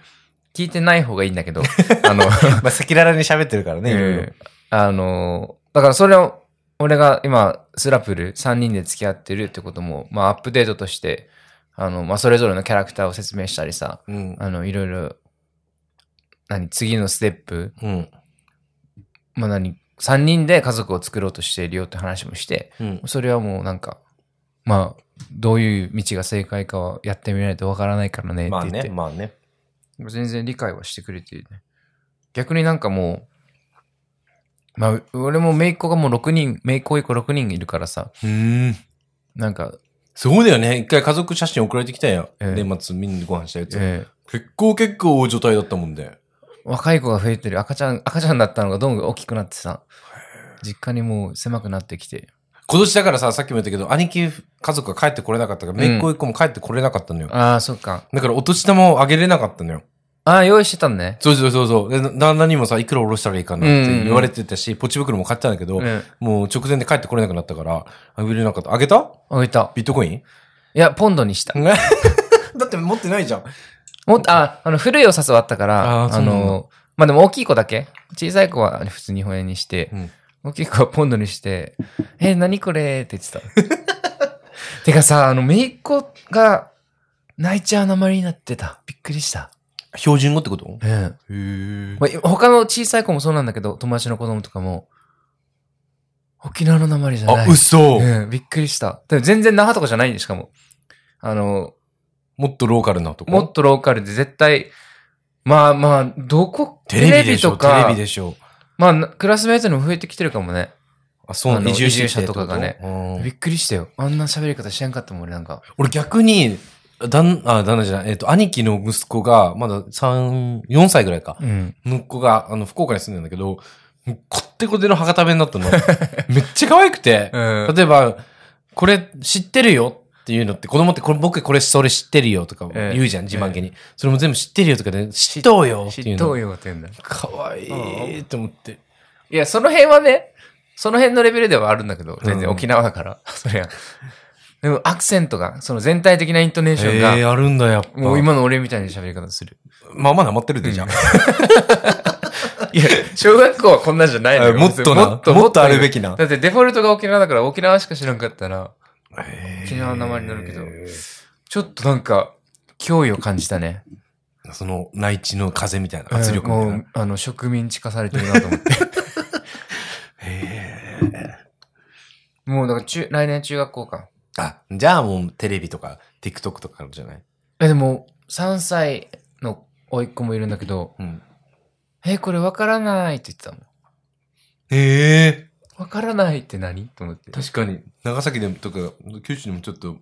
聞いてない方がいいんだけど、あの、まあ、赤裸々に喋ってるからね、いろいろえーあの、だからそれを、俺が今、スラプル3人で付き合ってるってことも、まあアップデートとして、あの、まあそれぞれのキャラクターを説明したりさ、うん。あの、いろいろ、何、次のステップ、うん。まあ何、3人で家族を作ろうとしているよって話もして、うん。それはもうなんか、まあ、どういう道が正解かはやってみないとわからないからねってまあ言って、ね、まあね。全然理解はしてくれてるね。逆になんかもう、まあ、俺も姪っ子がもう6人、姪っ子以降6人いるからさ、うん。なんか、すごいだよね。一回家族写真送られてきたよ。ええ年末みんなでご飯したやつ。え結構結構大所帯だったもんで。ー若い子が増えてる、赤ちゃん、赤ちゃんだったのがどんどん大きくなってさ、実家にもう狭くなってきて、今年だからさ、さっきも言ったけど、兄貴家族が帰ってこれなかったから、うんめいっ子一個も帰ってこれなかったのよ。ああ、そっか。だからお年玉をあげれなかったのよ。ああ、用意してたんね。そうそうそうそう。で、旦那にもさ、いくら下ろしたらいいかなって言われてたし、ポチ袋も買ってたんだけど、うん。もう直前で帰ってこれなくなったから、あげれなかった。あげた？あげた。ビットコイン？いや、ポンドにした。だって持ってないじゃん。もっと、あ、あの、古いお札はあったから、ああの、まあでも大きい子だけ？小さい子は普通日本円にして、うん大きい子はポンドにして、え、何これ？って言ってた。てかさ、あの、めいっ子が泣いちゃう名前になってた。びっくりした。標準語ってこと？うん。へえ。まあ、他の小さい子もそうなんだけど、友達の子供とかも、沖縄の鉛じゃなあ、い。嘘、うん、びっくりした。でも全然那覇とかじゃないんで、しかも。あの、もっとローカルなとこ？もっとローカルで絶対、まあまあ、どこ、テレビでしょとか、テレビでしょまあ、なクラスメイトにも増えてきてるかもね。あ、そうなあのの移住者とかがねびっくりしたよ。あんな喋り方しやんかったもん、俺なんか。俺逆に、だん、あ、旦那じゃない、えっ、と、兄貴の息子が、まだ3、4歳ぐらいか。うん。息子が、あの、福岡に住んでるんだけど、こってこての博多弁になったの。めっちゃ可愛くて、うん。例えば、これ知ってるよっていうのって、子供ってこれ僕これそれ知ってるよとかええ言うじゃん、自慢げに。それも全部知ってるよとかで、知っとうよっていうの。知っとうよって言うんだ。かわいいと思って。いや、その辺はね、その辺のレベルではあるんだけど、全然うん沖縄だから、そりゃ。でも、アクセントが、その全体的なイントネーションが、ええあるんだ、やっぱ。もう今の俺みたいな喋り方する。まあまあなまってるで、じゃあ。いや、小学校はこんなんじゃないのよ。あもっとなもっとあるべきなだってデフォルトが沖縄だから沖縄しか知らんかったら、沖縄の名前になるけどちょっとなんか、脅威を感じたね。その内地の風みたいな圧力みたいな。もう、あの、植民地化されてるなと思って。もう、だから中、来年中学校か。あ、じゃあもうテレビとか TikTok とかじゃない？え、でも、3歳の甥っ子もいるんだけど、うん。え、これわからないって言ってたもん。ええわからないって何？と思って。確かに、長崎でもとか、九州でもちょっと、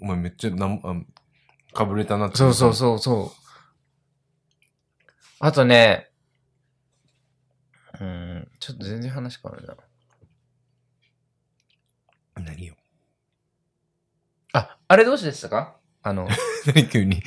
お前めっちゃなん、あかぶれたなって。そうそうそうそう。あとね、うん、ちょっと全然話変わるな。う。何よ。あ、あれどうでしたか？あの、何急に。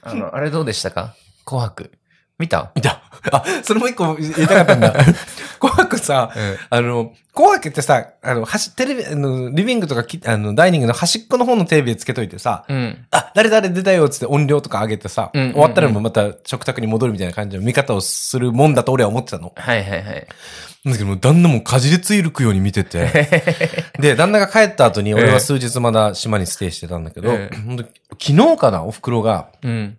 あの、あれどうでしたか？紅白。見た？いた。あ、それもう一個言いたかったんだ。紅白さ、うん。あの、紅白ってさ、あの、はし、テレビ、あの、リビングとかき、あの、ダイニングの端っこの方のテレビでつけといてさ、うん。あ、誰々出たよっつって音量とか上げてさ、うんうんうん終わったらもうまた食卓に戻るみたいな感じの見方をするもんだと俺は思ってたの。はいはいはい。だけど旦那もかじりついるくように見てて。で、旦那が帰った後に俺は数日まだ島にステイしてたんだけど、ええほんと昨日かな、お袋が、うん。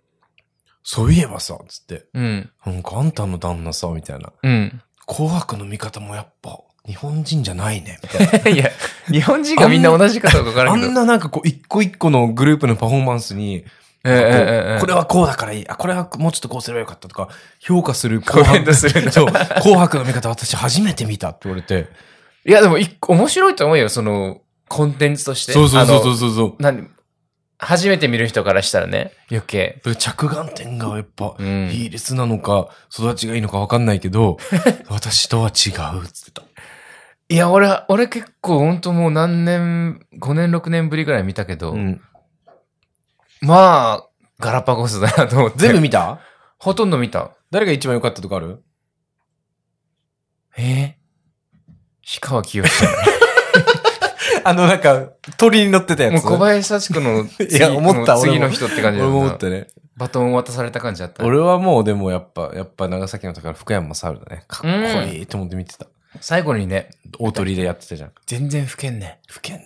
そういえばさ、つって、うん。なんかあんたの旦那さ、みたいな。うん。紅白の見方もやっぱ、日本人じゃないね、みたいな。いや、日本人がみんな同じかどうかわからんけど。あんななんかこう、一個一個のグループのパフォーマンスに、ええええええこれはこうだからいい。あ、これはもうちょっとこうすればよかったとか、評価するコメントするそう。紅白の見方私初めて見たって言われて。いや、でも一個面白いと思うよ、その、コンテンツとして。そうそうそうそうそう。何初めて見る人からしたらね、余計。で着眼点がやっぱ、うん比率なのか、育ちがいいのかわかんないけど、私とは違うっつってた。いや、俺、俺結構ほんともう何年、5年、6年ぶりぐらい見たけど、うん。まあ、ガラパゴスだなと思って。全部見た？ほとんど見た。誰が一番良かったとかある？えー、氷川きよし あのなんか、鳥に乗ってたやつ。もう小林幸子の 次いや思った次の人って感じだ俺よなも思ったね。バトンを渡された感じだった。俺はもうでもやっぱ、やっぱ長崎の宝福山猿だね。かっこいいと思って見てた。最後にね、大鳥でやってたじゃん。全然吹けんね。ふけんね。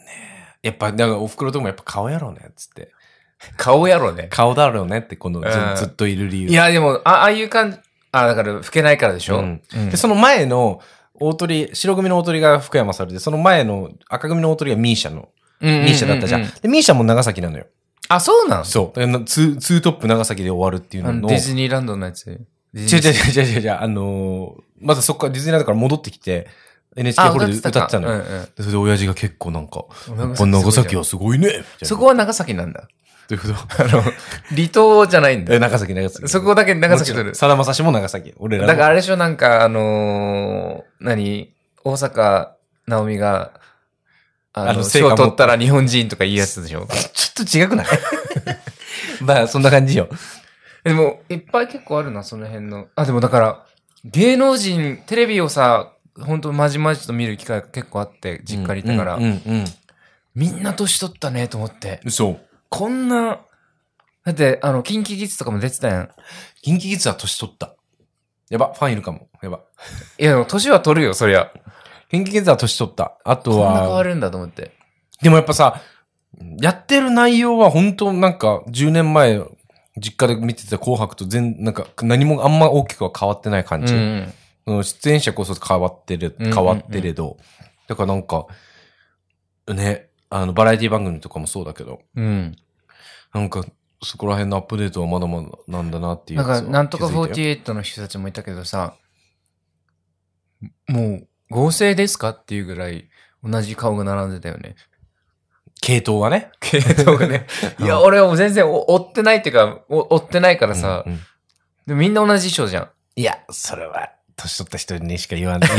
やっぱ、なんかお袋ともやっぱ顔やろうね、つって。顔やろね。顔だろうねって、このず,、うんずっといる理由。いや、でも、あああいう感じ、あ、だから吹けないからでしょ、うんうんで、その前の大鳥、白組の大鳥が福山猿で、その前の赤組の大鳥がミーシャの、ミーシャだったじゃん。で、ミーシャも長崎なのよ。あ、そうなん？そう。だからツーツートップ長崎で終わるっていうあののの。ディズニーランドのやつ？違う違う違う違う違うあのーまずそこからディズニーランドから戻ってきて、NHK ホールで歌ってたのよ。うんうんでそれで親父が結構なんか、長長崎崎はすごいねそこは長崎なんだ。どういうこと？あの、離島じゃないんだえ、。長崎、長崎。そこだけ長崎取る。さだまさしも長崎。俺らのだからあれでしょ、なんかあのー何？大阪直美が、あの、賞取ったら日本人とか言いやつでしょ？ちょっと違くない？まあ、そんな感じよ。でも、いっぱい結構あるな、その辺の。あ、でもだから、芸能人、テレビをさ、本当まじまじと見る機会が結構あって、実家にいたから、うん、うん、うん。みんな年取ったね、と思って。嘘。こんな、だって、あの、キンキキッズとかも出てたやん。キンキキッズは年取った。やば、ファンいるかも。やば。いや、でも年は取るよ、そりゃ。キンキキッズは年取った。あとこんな変わは、るんだと思って。でもやっぱさ、やってる内容は本当なんか10年前実家で見てた紅白と全、なんか何もあんま大きくは変わってない感じ。うんその出演者こそ変わってる、うんうんうん変わってれど。だからなんか、ね、あの、バラエティ番組とかもそうだけど、うん。なんか、そこら辺のアップデートはまだまだなんだなっていうなんか、なんとか気づいたよ48の人たちもいたけどさ、もう、合成ですかっていうぐらい、同じ顔が並んでたよね。系統はね。系統がね。いや、俺はもう全然お追ってないっていうか、お追ってないからさ、うんうんでもみんな同じ衣装じゃいや、それは、年取った人にしか言わない。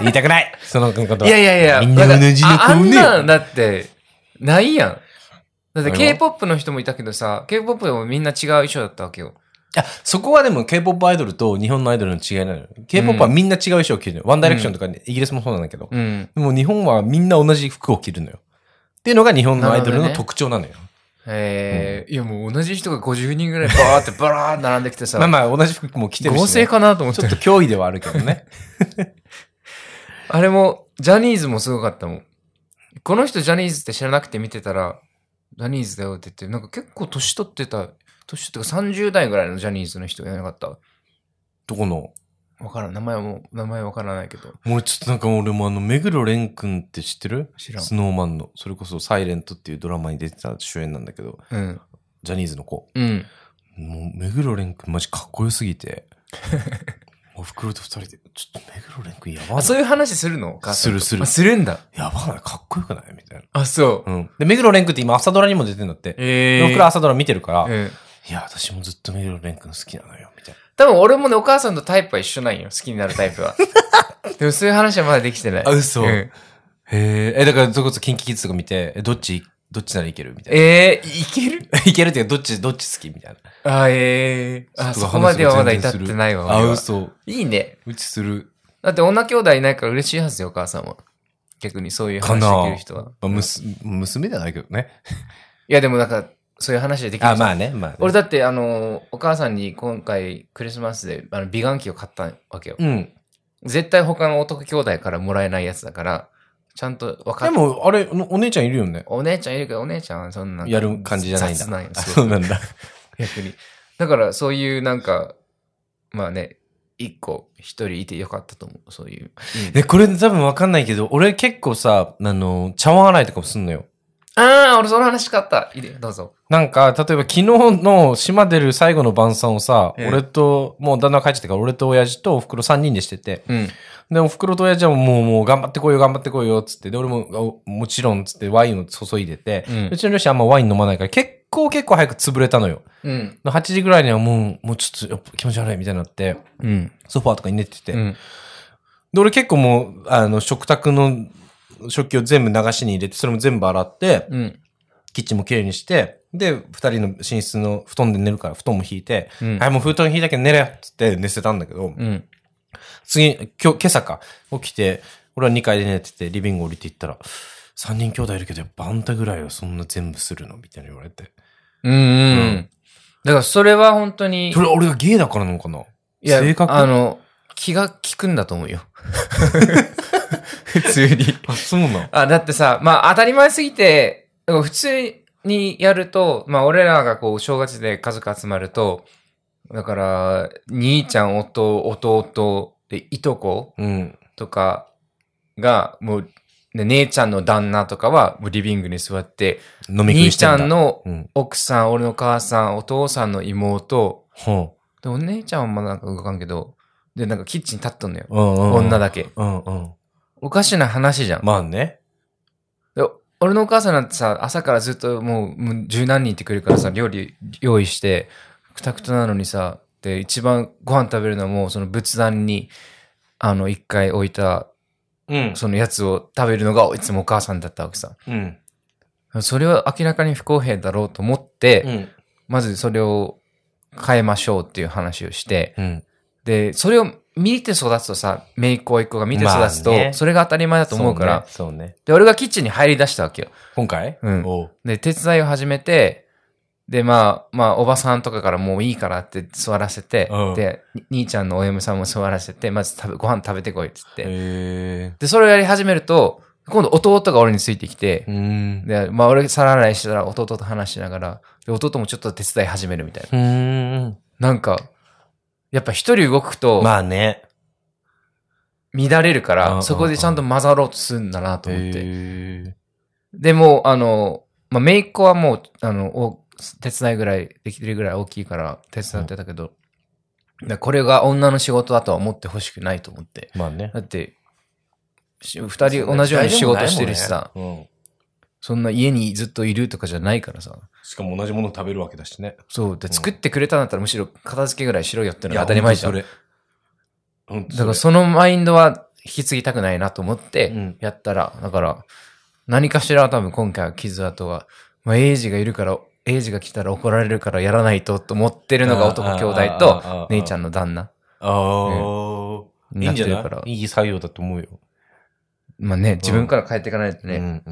言いたくないそのことん。は。いやいやいや、みんな同じのああ顔ね。んなんだって、ないやん。だって K-POP の人もいたけどさ、K-POP でもみんな違う衣装だったわけよ。いや、そこはでも K-POP アイドルと日本のアイドルの違いなのよ。K-POP はみんな違う衣装を着るのよ。ワンダイレクションとかねイギリスもそうなんだけど。うん。でも日本はみんな同じ服を着るのよ。っていうのが日本のアイドルの特徴なのよ。えーいやもう同じ人が50人ぐらいバーってバラーって並んできてさ、まあまあ同じ服も着てるし、ね。合成かなと思ってちょっと。脅威ではあるけどね。あれも、ジャニーズもすごかったもん。この人ジャニーズって知らなくて見てたら、ジャニーズだよって言って、なんか結構年取ってた、年取ってか30代ぐらいのジャニーズの人がいなかった？どこの？わからん。名前はもう、名前わからないけど。もうちょっとなんか俺もあの、目黒蓮くんって知ってる？知らんスノーマンの。それこそサイレントっていうドラマに出てた主演なんだけど、うん。ジャニーズの子。うん。もう目黒蓮くんマジかっこよすぎて。お袋と二人で、ちょっと目黒蓮くんやばいそういう話するの？お母さんとするするあ、するんだ。やばないかっこよくない？みたいな。あ、そう。うん。で、目黒蓮くんって今朝ドラにも出てんだって。えで僕ら朝ドラ見てるから、うん。いや、私もずっと目黒蓮くん好きなのよ、みたいな。多分俺もね、お母さんとタイプは一緒なんよ。好きになるタイプは。でもそういう話はまだできてない。あ嘘うんへえ、え、だから、それこそキンキキッズとか見て、え、どっち、どっちならいけるみたいな。えー、いける？いけるっていうか、どっち、どっち好きみたいな。あ、えー。あ、そこまではまだ至ってないわ。あ、嘘。いいね。うちする。だって女兄弟いないから嬉しいはずよ、お母さんは。逆にそういう話できる人は。まあ、むす、娘じゃないけどね。いや、でもなんか、そういう話でできる人。あ、まあね、まあね。俺だって、あの、お母さんに今回クリスマスで、あの、美顔器を買ったわけよ。うん。絶対他の男兄弟からもらえないやつだから、ちゃんと分かっでも、あれ、おお姉ちゃんいるよね？お姉ちゃんいるけど、お姉ちゃんはそんな。やる感じじゃないんだ。雑なんよそうなんだ。逆に。だから、そういうなんか、まあね、一個、一人いてよかったと思う。そういう。うんで、これ多分わかんないけど、俺結構さ、あの、茶碗洗いとかもすんのよ。ああ、俺その話買った。いいね、どうぞ。なんか、例えば昨日の島出る最後の晩餐をさ、ええ俺と、もう旦那帰っちゃったから、俺と親父とお袋3人でしてて、うん。で、お袋と親父はもう、もう頑張ってこいよ、頑張ってこいよ、つって、で、俺も、あもちろん、つってワインを注いでて、ううんちの両親あんまワイン飲まないから、結構結構早く潰れたのよ。うん。8時ぐらいにはもう、もうちょっと気持ち悪いみたいになって、うん。ソファーとかに寝てて、うん。で、俺結構もう、あの、食卓の食器を全部流しに入れて、それも全部洗って、うん。キッチンも綺麗にして、で、二人の寝室の布団で寝るから、布団も引いて、うんはい、もう布団引いたけど寝れよっつって寝せたんだけど、うん。次、今日、今朝か、起きて、俺は2階で寝てて、リビング降りていったら、3人兄弟いるけど、やっぱあんたぐらいはそんな全部するの？みたいな言われて。うん。うん。だから、それは本当にそ、れ俺がゲイだからなのかな？いや、性格？あの、気が利くんだと思うよ。普通に。あ、そうなん？あ、だってさ、まあ当たり前すぎて、普通にやると、まあ俺らがこう正月で家族集まると、だから、兄ちゃん、弟、弟、で、いとこうん。とかが、もう、ね姉ちゃんの旦那とかは、もうリビングに座って、飲み食い兄ちしてんだ。ゃんのうん。奥さん、俺の母さん、お父さんの妹、ほで、お姉ちゃんはまだなんか動かんけど、で、なんかキッチン立っとんのよ。う。うんうん。女だけ。うんうん。おかしな話じゃん。まあね。で俺のお母さんなんてさ、朝からずっともう十何人いてくるからさ、料理用意して、くたくたなのにさ、で、一番ご飯食べるのも、その仏壇に、あの、一回置いた、うん。そのやつを食べるのがいつもお母さんだったわけさ。うん。それは明らかに不公平だろうと思って、うん。まずそれを変えましょうっていう話をして、うん。で、それを見て育つとさ、姪っ子一個が見て育つと、まあねそれが当たり前だと思うから、そうね。そうねで、俺がキッチンに入り出したわけよ。今回？うんおうで、手伝いを始めて、で、まあ、まあ、おばさんとかからもういいからって座らせて、うんで、に兄ちゃんのお嫁さんも座らせて、まず食べ、ご飯食べてこいって言って。へで、それをやり始めると、今度弟が俺についてきて、うん。で、まあ俺皿洗いしたら弟と話しながら、で弟もちょっと手伝い始めるみたいな。うん。なんか、やっぱ一人動くとまあね。乱れるかうんうんうんら、そこでちゃんと混ざろうとするんだなと思って。へでも、あの、まあ、姪っ子はもう、あの、お手伝いぐらい、できるぐらい大きいから手伝ってたけど、だこれが女の仕事だとは思ってほしくないと思って。ーまあね。だって、し二人同じように仕事してるしさ、うん。そんな家にずっといるとかじゃないからさ。しかも同じもの食べるわけだしね。そう。で、作ってくれたんだったらむしろ片付けぐらいしろよってのが当たり前じゃん。それ。からそのマインドは引き継ぎたくないなと思ってうんやったら、だから、何かしらは多分今回は傷跡は、まあ、エイジがいるから、エイジが来たら怒られるからやらないとと思ってるのが男兄弟とー、姉ちゃんの旦那ああ、いいになんっじゃな。いいい作業だと思うよ。まあね、自分から変えていかないとね、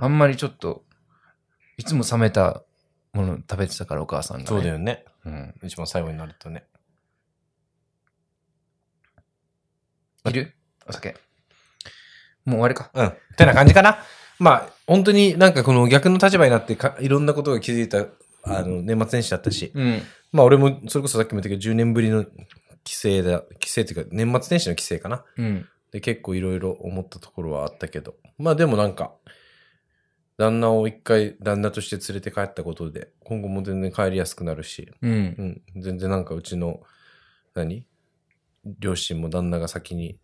あんまりちょっと、いつも冷めたもの食べてたからお母さんが、ね。そうだよね。うん。一番最後になるとね。いる？お酒。もう終わりか？うん。ってな感じかな？まあ、本当になんかこの逆の立場になってかいろんなことが気づいた、あの、年末年始だったし、うん。まあ俺もそれこそさっきも言ったけど、10年ぶりの帰省だ、帰省っていうか年末年始の帰省かな。うん。で、結構いろいろ思ったところはあったけど、まあでもなんか、旦那を一回旦那として連れて帰ったことで、今後も全然帰りやすくなるし、うんう。ん、全然なんかうちの、何？両親も旦那が先に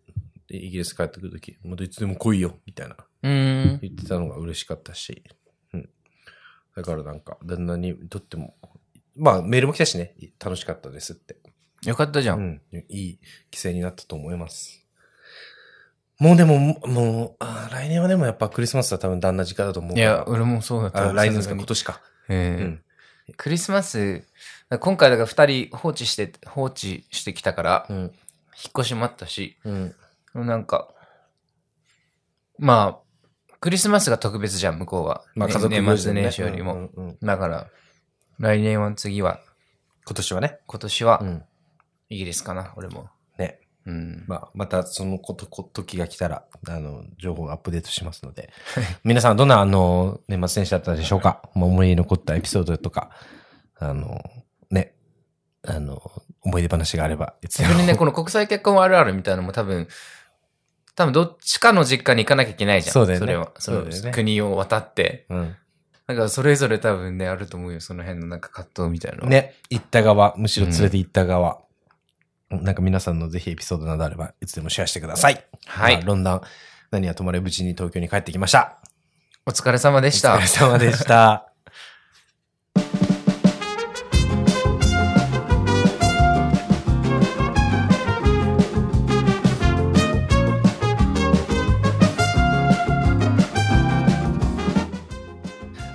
イギリス帰ってくるとき、もういつでも来いよ、みたいなうん。言ってたのが嬉しかったし、うん。だからなんか、旦那にとっても、まあメールも来たしね、楽しかったですって。よかったじゃ。うんん、いい帰省になったと思います。もうでも、もう、あー来年はでもやっぱクリスマスは多分旦那時間だと思う。いや、俺もそうだった。あ来年ですか、今年か。ええうんクリスマス、今回だから二人放置して、放置してきたから、うん。引っ越しもあったし、うん。なんか、まあ、クリスマスが特別じゃん、向こうは。ねまあ家族年末年始よりも。うんうんうんだから、来年は次は、今年はね。今年はうん。イギリスかな、俺も。ね。うん。まあ、またそのこと、こ時が来たら、あの、情報をアップデートしますので。皆さんどんな、あの、年末年始だったでしょうか？まあ思い残ったエピソードとか、あの、ね、あの、思い出話があれば、いつでもね、この国際結婚あるあるみたいなのも多分、多分どっちかの実家に行かなきゃいけないじゃん。そうだよねそれは。そね国を渡って。うん。だからそれぞれ多分ね、あると思うよ。その辺のなんか葛藤みたいな。ね、行った側、むしろ連れて行った側、なんか皆さんのぜひエピソードなどあれば、いつでもシェアしてください。はいまあロンダン、何はともあれ無事に東京に帰ってきました。お疲れ様でしたお疲れ。様でした。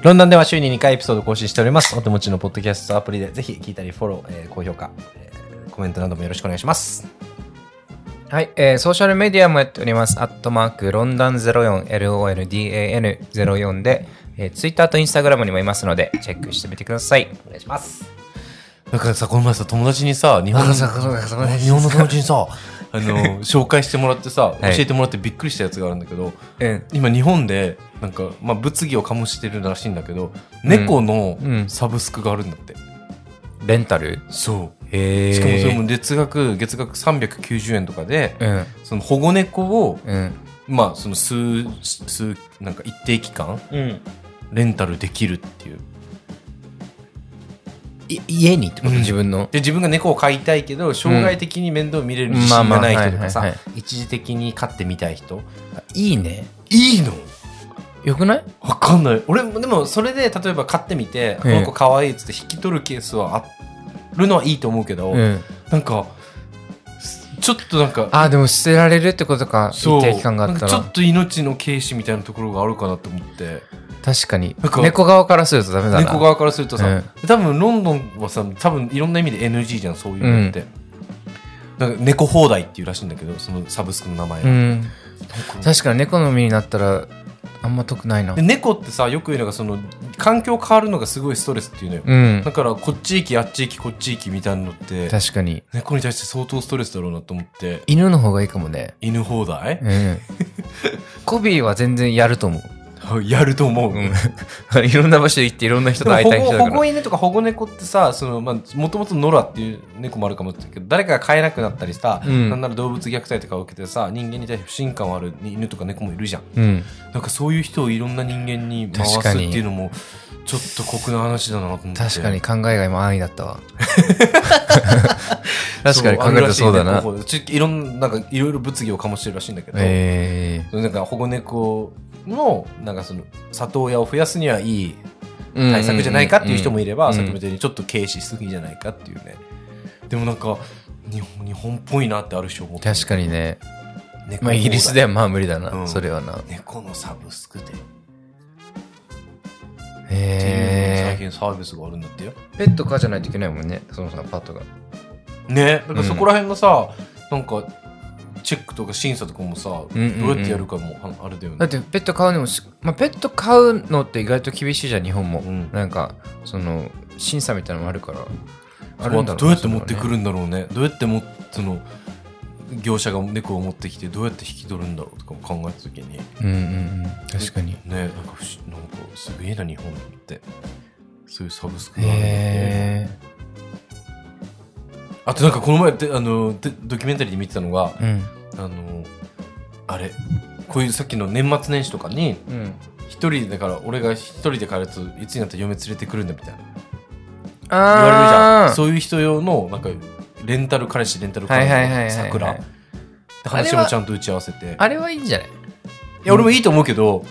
ロンダンでは週に2回エピソード更新しております。お手持ちのポッドキャストアプリでぜひ聞いたりフォロー、えー高評価、えーコメントなどもよろしくお願いします。はい、えー、ソーシャルメディアもやっております。アットマーク、ロンダン04、LONDAN04 で、えー、ツイッターとインスタグラムにもいますので、チェックしてみてください。お願いします。なんかさ、この前さ、友達にさ、日本の、日本の友達にさ、あの、紹介してもらってさ、教はいえてもらってびっくりしたやつがあるんだけど、うん。今日本で、なんか、まあ、物議を醸してるらしいんだけど、猫のうんサブスクがあるんだって。レンタル？そう。へしかもそれも月額、月額390円とかで、うん。その保護猫を、うん。まあ、その数、数、なんか一定期間、うん。レンタルできるっていう。い家にってこと、うん自分の？で自分が猫を飼いたいけど将来的に面倒見れる自信がない人とかさ一時的に飼ってみたい人いいね。いいの？よくない？わかんない俺もでもそれで例えば飼ってみてこええの子可愛いっつって引き取るケースはあるのはいいと思うけど、うん。なんかちょっとなんかあ、でも捨てられるってことか。そう一定期間があったらちょっ。と命の軽視みたいなところがあるかなと思って確かに。猫側からするとダメだな。猫側からするとさ、うん多分ロンドンはさ多分いろんな意味で NG じゃんそういうのって、なんか猫放題っていうらしいんだけどそのサブスクの名前が、うん。確かに猫の身になったら、あんま得ないなで。猫ってさよく言うのがその環境変わるのがすごいストレスっていうのよ、うんだ。からこっち行きあっち行きこっち行きみたいなのって確かに。猫に対して相当ストレスだろうなと思って犬の方がいいかもね。犬放題？うん。コビーは全然やると思う。やると思う。うん。いろんな場所行っていろんな人と会いたい人だ保護保護から。犬とか保護猫ってさ、その、まあ、もともとノラっていう猫もあるかもしれないけど、誰かが飼えなくなったりさ、うんなんなら動物虐待とかを受けてさ、人間に対して不信感ある犬とか猫もいるじゃん。うん。なんかそういう人をいろんな人間に回すっていうのも、ちょっと酷な話だなと思って。確かに考えが今安易だったわ。確かに考えたらそうだな。いろんな、なんかいろいろ物議を醸してるらしいんだけど、えなんか保護猫の、なんかその、里親を増やすにはいいえ対策じゃないかっていう人もいれば、うんさっきみたいにちょっと軽視しすぎじゃないかっていうね。でもなんか、日本日本っぽいなってある種思って。確かにね。猫まあイギリスでは。はまあ無理だな、うんそれはな。猫のサブスクで。へえ。最近サービスがあるんだってよ。ペット飼じゃないといけないもんね、そのさ、パットが。ね。だからそこら辺のさ、なんか、チェックとか審査とかもさ、どううんうんうんやってやるかもああれだよね。だってペット飼うのもし、まあ、ペット飼うのって意外と厳しいじゃん、日本も。うんなんか、その、審査みたいなのもあるから。あるんだろどうやって持ってくるるんだろうね。どうやっても、その、業者が猫を持ってきてどうやって引き取るんだろうとかも考えたときに、うんうんうん。確かに。ね、なんか不思なんかすげえな、日本って。そういうサブスクがあるんだねへあとなんかこの前であのでドキュメンタリーで見てたのが、え。うん。あの、あれ、こういうさっきの年末年始とかに、うん。一人だから俺が一人で帰るといつになったら嫁連れてくるんだみたいな。あ言われるじゃあん。そういう人用のなんかレンタル彼氏レンタル彼はいはいはいはい女はい。桜。話もちゃんと打ち合わせて。あれはいいんじゃない？いや俺もいいと思うけど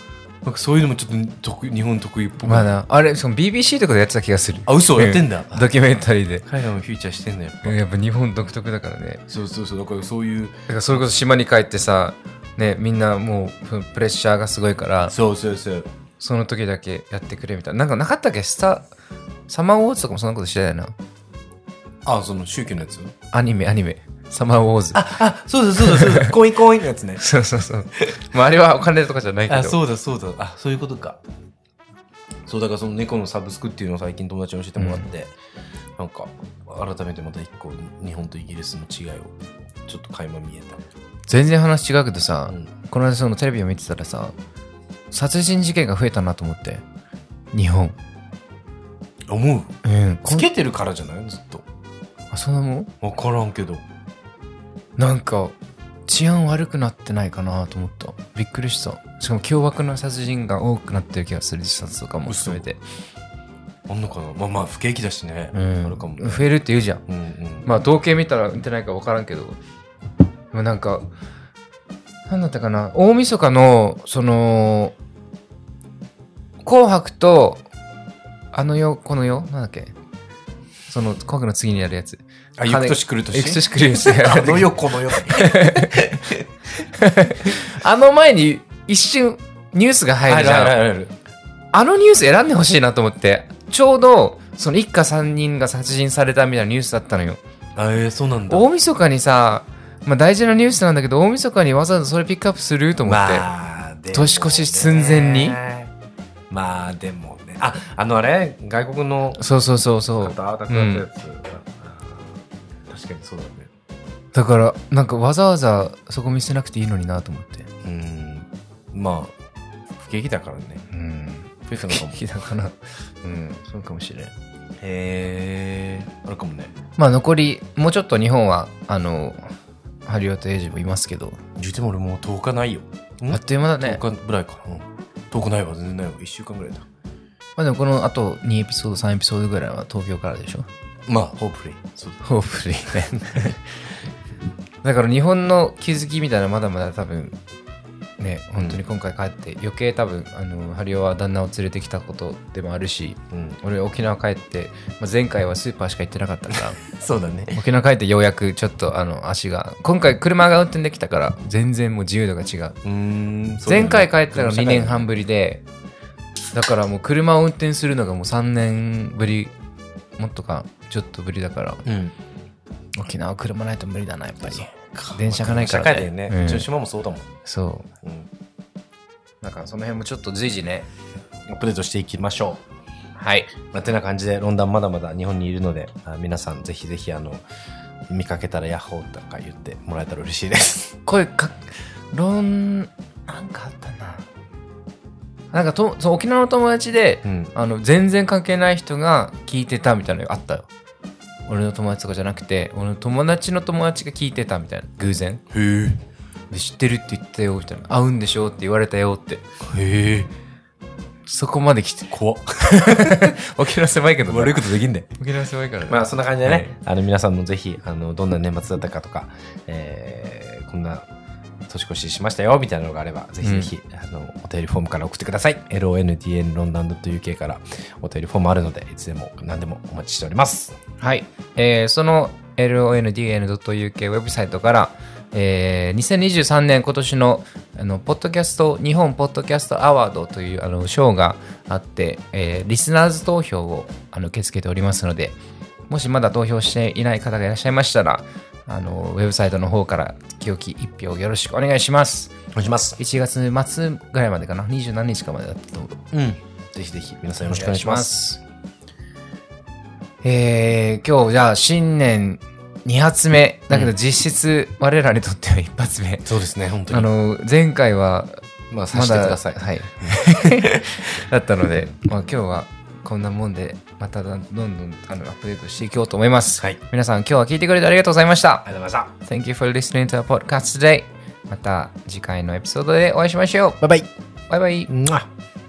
なんかそういうのもちょっと日本得意っぽくまあな、あれ、その BBC とかでやってた気がする。あ嘘やってんだドキュメンタリーで。海外もフィーチャーしてんだよやっぱ日本独特だからね。そうそうそうだからそういうだからそれこそ島に帰ってさ、ね、みんなもうそのプレッシャーがすごいから、そうそうそうその時だけやってくれみたいな。なんかなかったっけ？スタサマーウォーズとかもそんなことしてたよな。あその宗教のやつ？アニメ、アニメ。サマーウォーズ。ああそうだそうだそうだ コインコインのやつねそうそうそう。まああれはお金とかじゃないけど。あそうだそうだあそういうことかそうだからその猫のサブスクっていうのを最近友達に教えてもらって、なんか改めてまた一個日本とイギリスの違いをちょっと垣間見え全然話違うけどた、さ、うんこの間そのテレビを見てたらさ、殺人事件が増えたなと思って。日本。思う？うん。つけてるからじゃない？ずっとあ、そんなもん？分からんけどなんか、治安悪くなってないかなと思った。びっくりした。しかも凶悪な殺人が多くなってる気がする、自殺とかも含めて。あんのかな？まあまあ不景気だしね、うんあるかもね増えるって言うじゃん。うんうんまあ、統計見たら見てないか分からんけど。でもなんか、なんだったかな？大晦日の、その、紅白と、あの世、この世？なんだっけ？その、紅白の次にやるやつ。あ行く年来る年？行く年来るやつあの世この世 あの前に一瞬ニュースが入るじゃん。あるあのニュース選んでほしいなと思って、ちょうど、その一家三人が殺人されたみたいなニュースだったのよ。あえー、そうなんだ。大晦日にさ、まあ大事なニュースなんだけど、大晦日にわざわざそれピックアップすると思って。まあ年越し寸前に？まあでもね。ああのあれ？外国のそうそうそうそう。方亡くなったやつ、確かにそうだね。だから、なんかわざわざそこ見せなくていいのになと思って。うん。まあ不景気だからね。うん。増えたのかもだから、うん、そうかもしれん。へえ。あるかもね。まあ残り、もうちょっと日本は、あの、ハリオとエイジもいますけど、言うても俺もう10日ないよ。ん？あっという間だね。10日ぐらいかな、うん、10日ないわ全然ないわ1週間ぐらいだまあでもこのあと2エピソード、3エピソードぐらいは東京からでしょまあホープレイそう。だホープリーね。だから日本の気づきみたいなのまだまだ多分、ね、本当に今回帰って余計多分、あの、ハリオは旦那を連れてきたことでもあるし、うん俺沖縄帰って、まあ、前回はスーパーしか行ってなかったから、そうだね。沖縄帰ってようやくちょっとあの足が、今回車が運転できたから全然もう自由度が違う。うーんそうだね。前回帰ったの2年半ぶりで、だからもう車を運転するのがもう3年ぶり、もっとか、ちょっとぶりだから、うん沖縄車ないと無理だな、やっぱり。電車がないから、社会だよね、ううんちの島もそうだもん、そう。うん、なんかその辺もちょっと随時ね。アップデートしていきましょはい。うまあてな感じでロンダンまだまだ日本にいるのであ皆さんぜひぜひあの見かけたらヤッホーとか言ってもらえたら嬉しいです 声か、ロン、なんかあったな。なんかと、そう沖縄の友達で、うん。あの、全然関係ない人が聞いてたみたいなのがあったよ。俺の友達とかじゃなくて、俺の友達の友達が聞いてたみたいな。偶然。へえ。で知ってるって言ったよ、みたいな。会うんでしょって言われたよって。へえ。そこまで来て。怖っ。沖縄狭いけどな悪いことできんで。沖縄狭いからね。まあそんな感じでね、はいあの皆さんもぜひ、あの、どんな年末だったかとか、えー、こんな年越ししましたよ、みたいなのがあれば、ぜひぜひ、あの、お便りフォームから送ってください。londn ロンダン .uk からお便りフォームあるので、いつでも何でもお待ちしております。はい。えーその londn.uk ウェブサイトから、えー2023年今年のあのポッドキャスト日本ポッドキャストアワードというあの賞があって、えーリスナーズ投票をあの受け付けておりますのでもしまだ投票していない方がいらっしゃいましたらあのウェブサイトの方から清き一票よろしくお願いしますお願いします。1月末ぐらいまでかな？27日かまでだったと思ううん。ぜひぜひ、皆さんよろしくお願いします。す。えー、今日じゃあ新年2発目。だけど実質我らにとっては一発目。そうですね、本当に。あの、前回はまあ、させてください。はい。だったので、まあ今日はこんなもんで、またどんどんあのアップデートしていこうと思います。はい。皆さん今日は聞いてくれてありがとうございました。ありがとうございまし Thank you for listening to our podcast today. また次回のエピソードでお会いしましょう。た。バイバイ。バイバイ。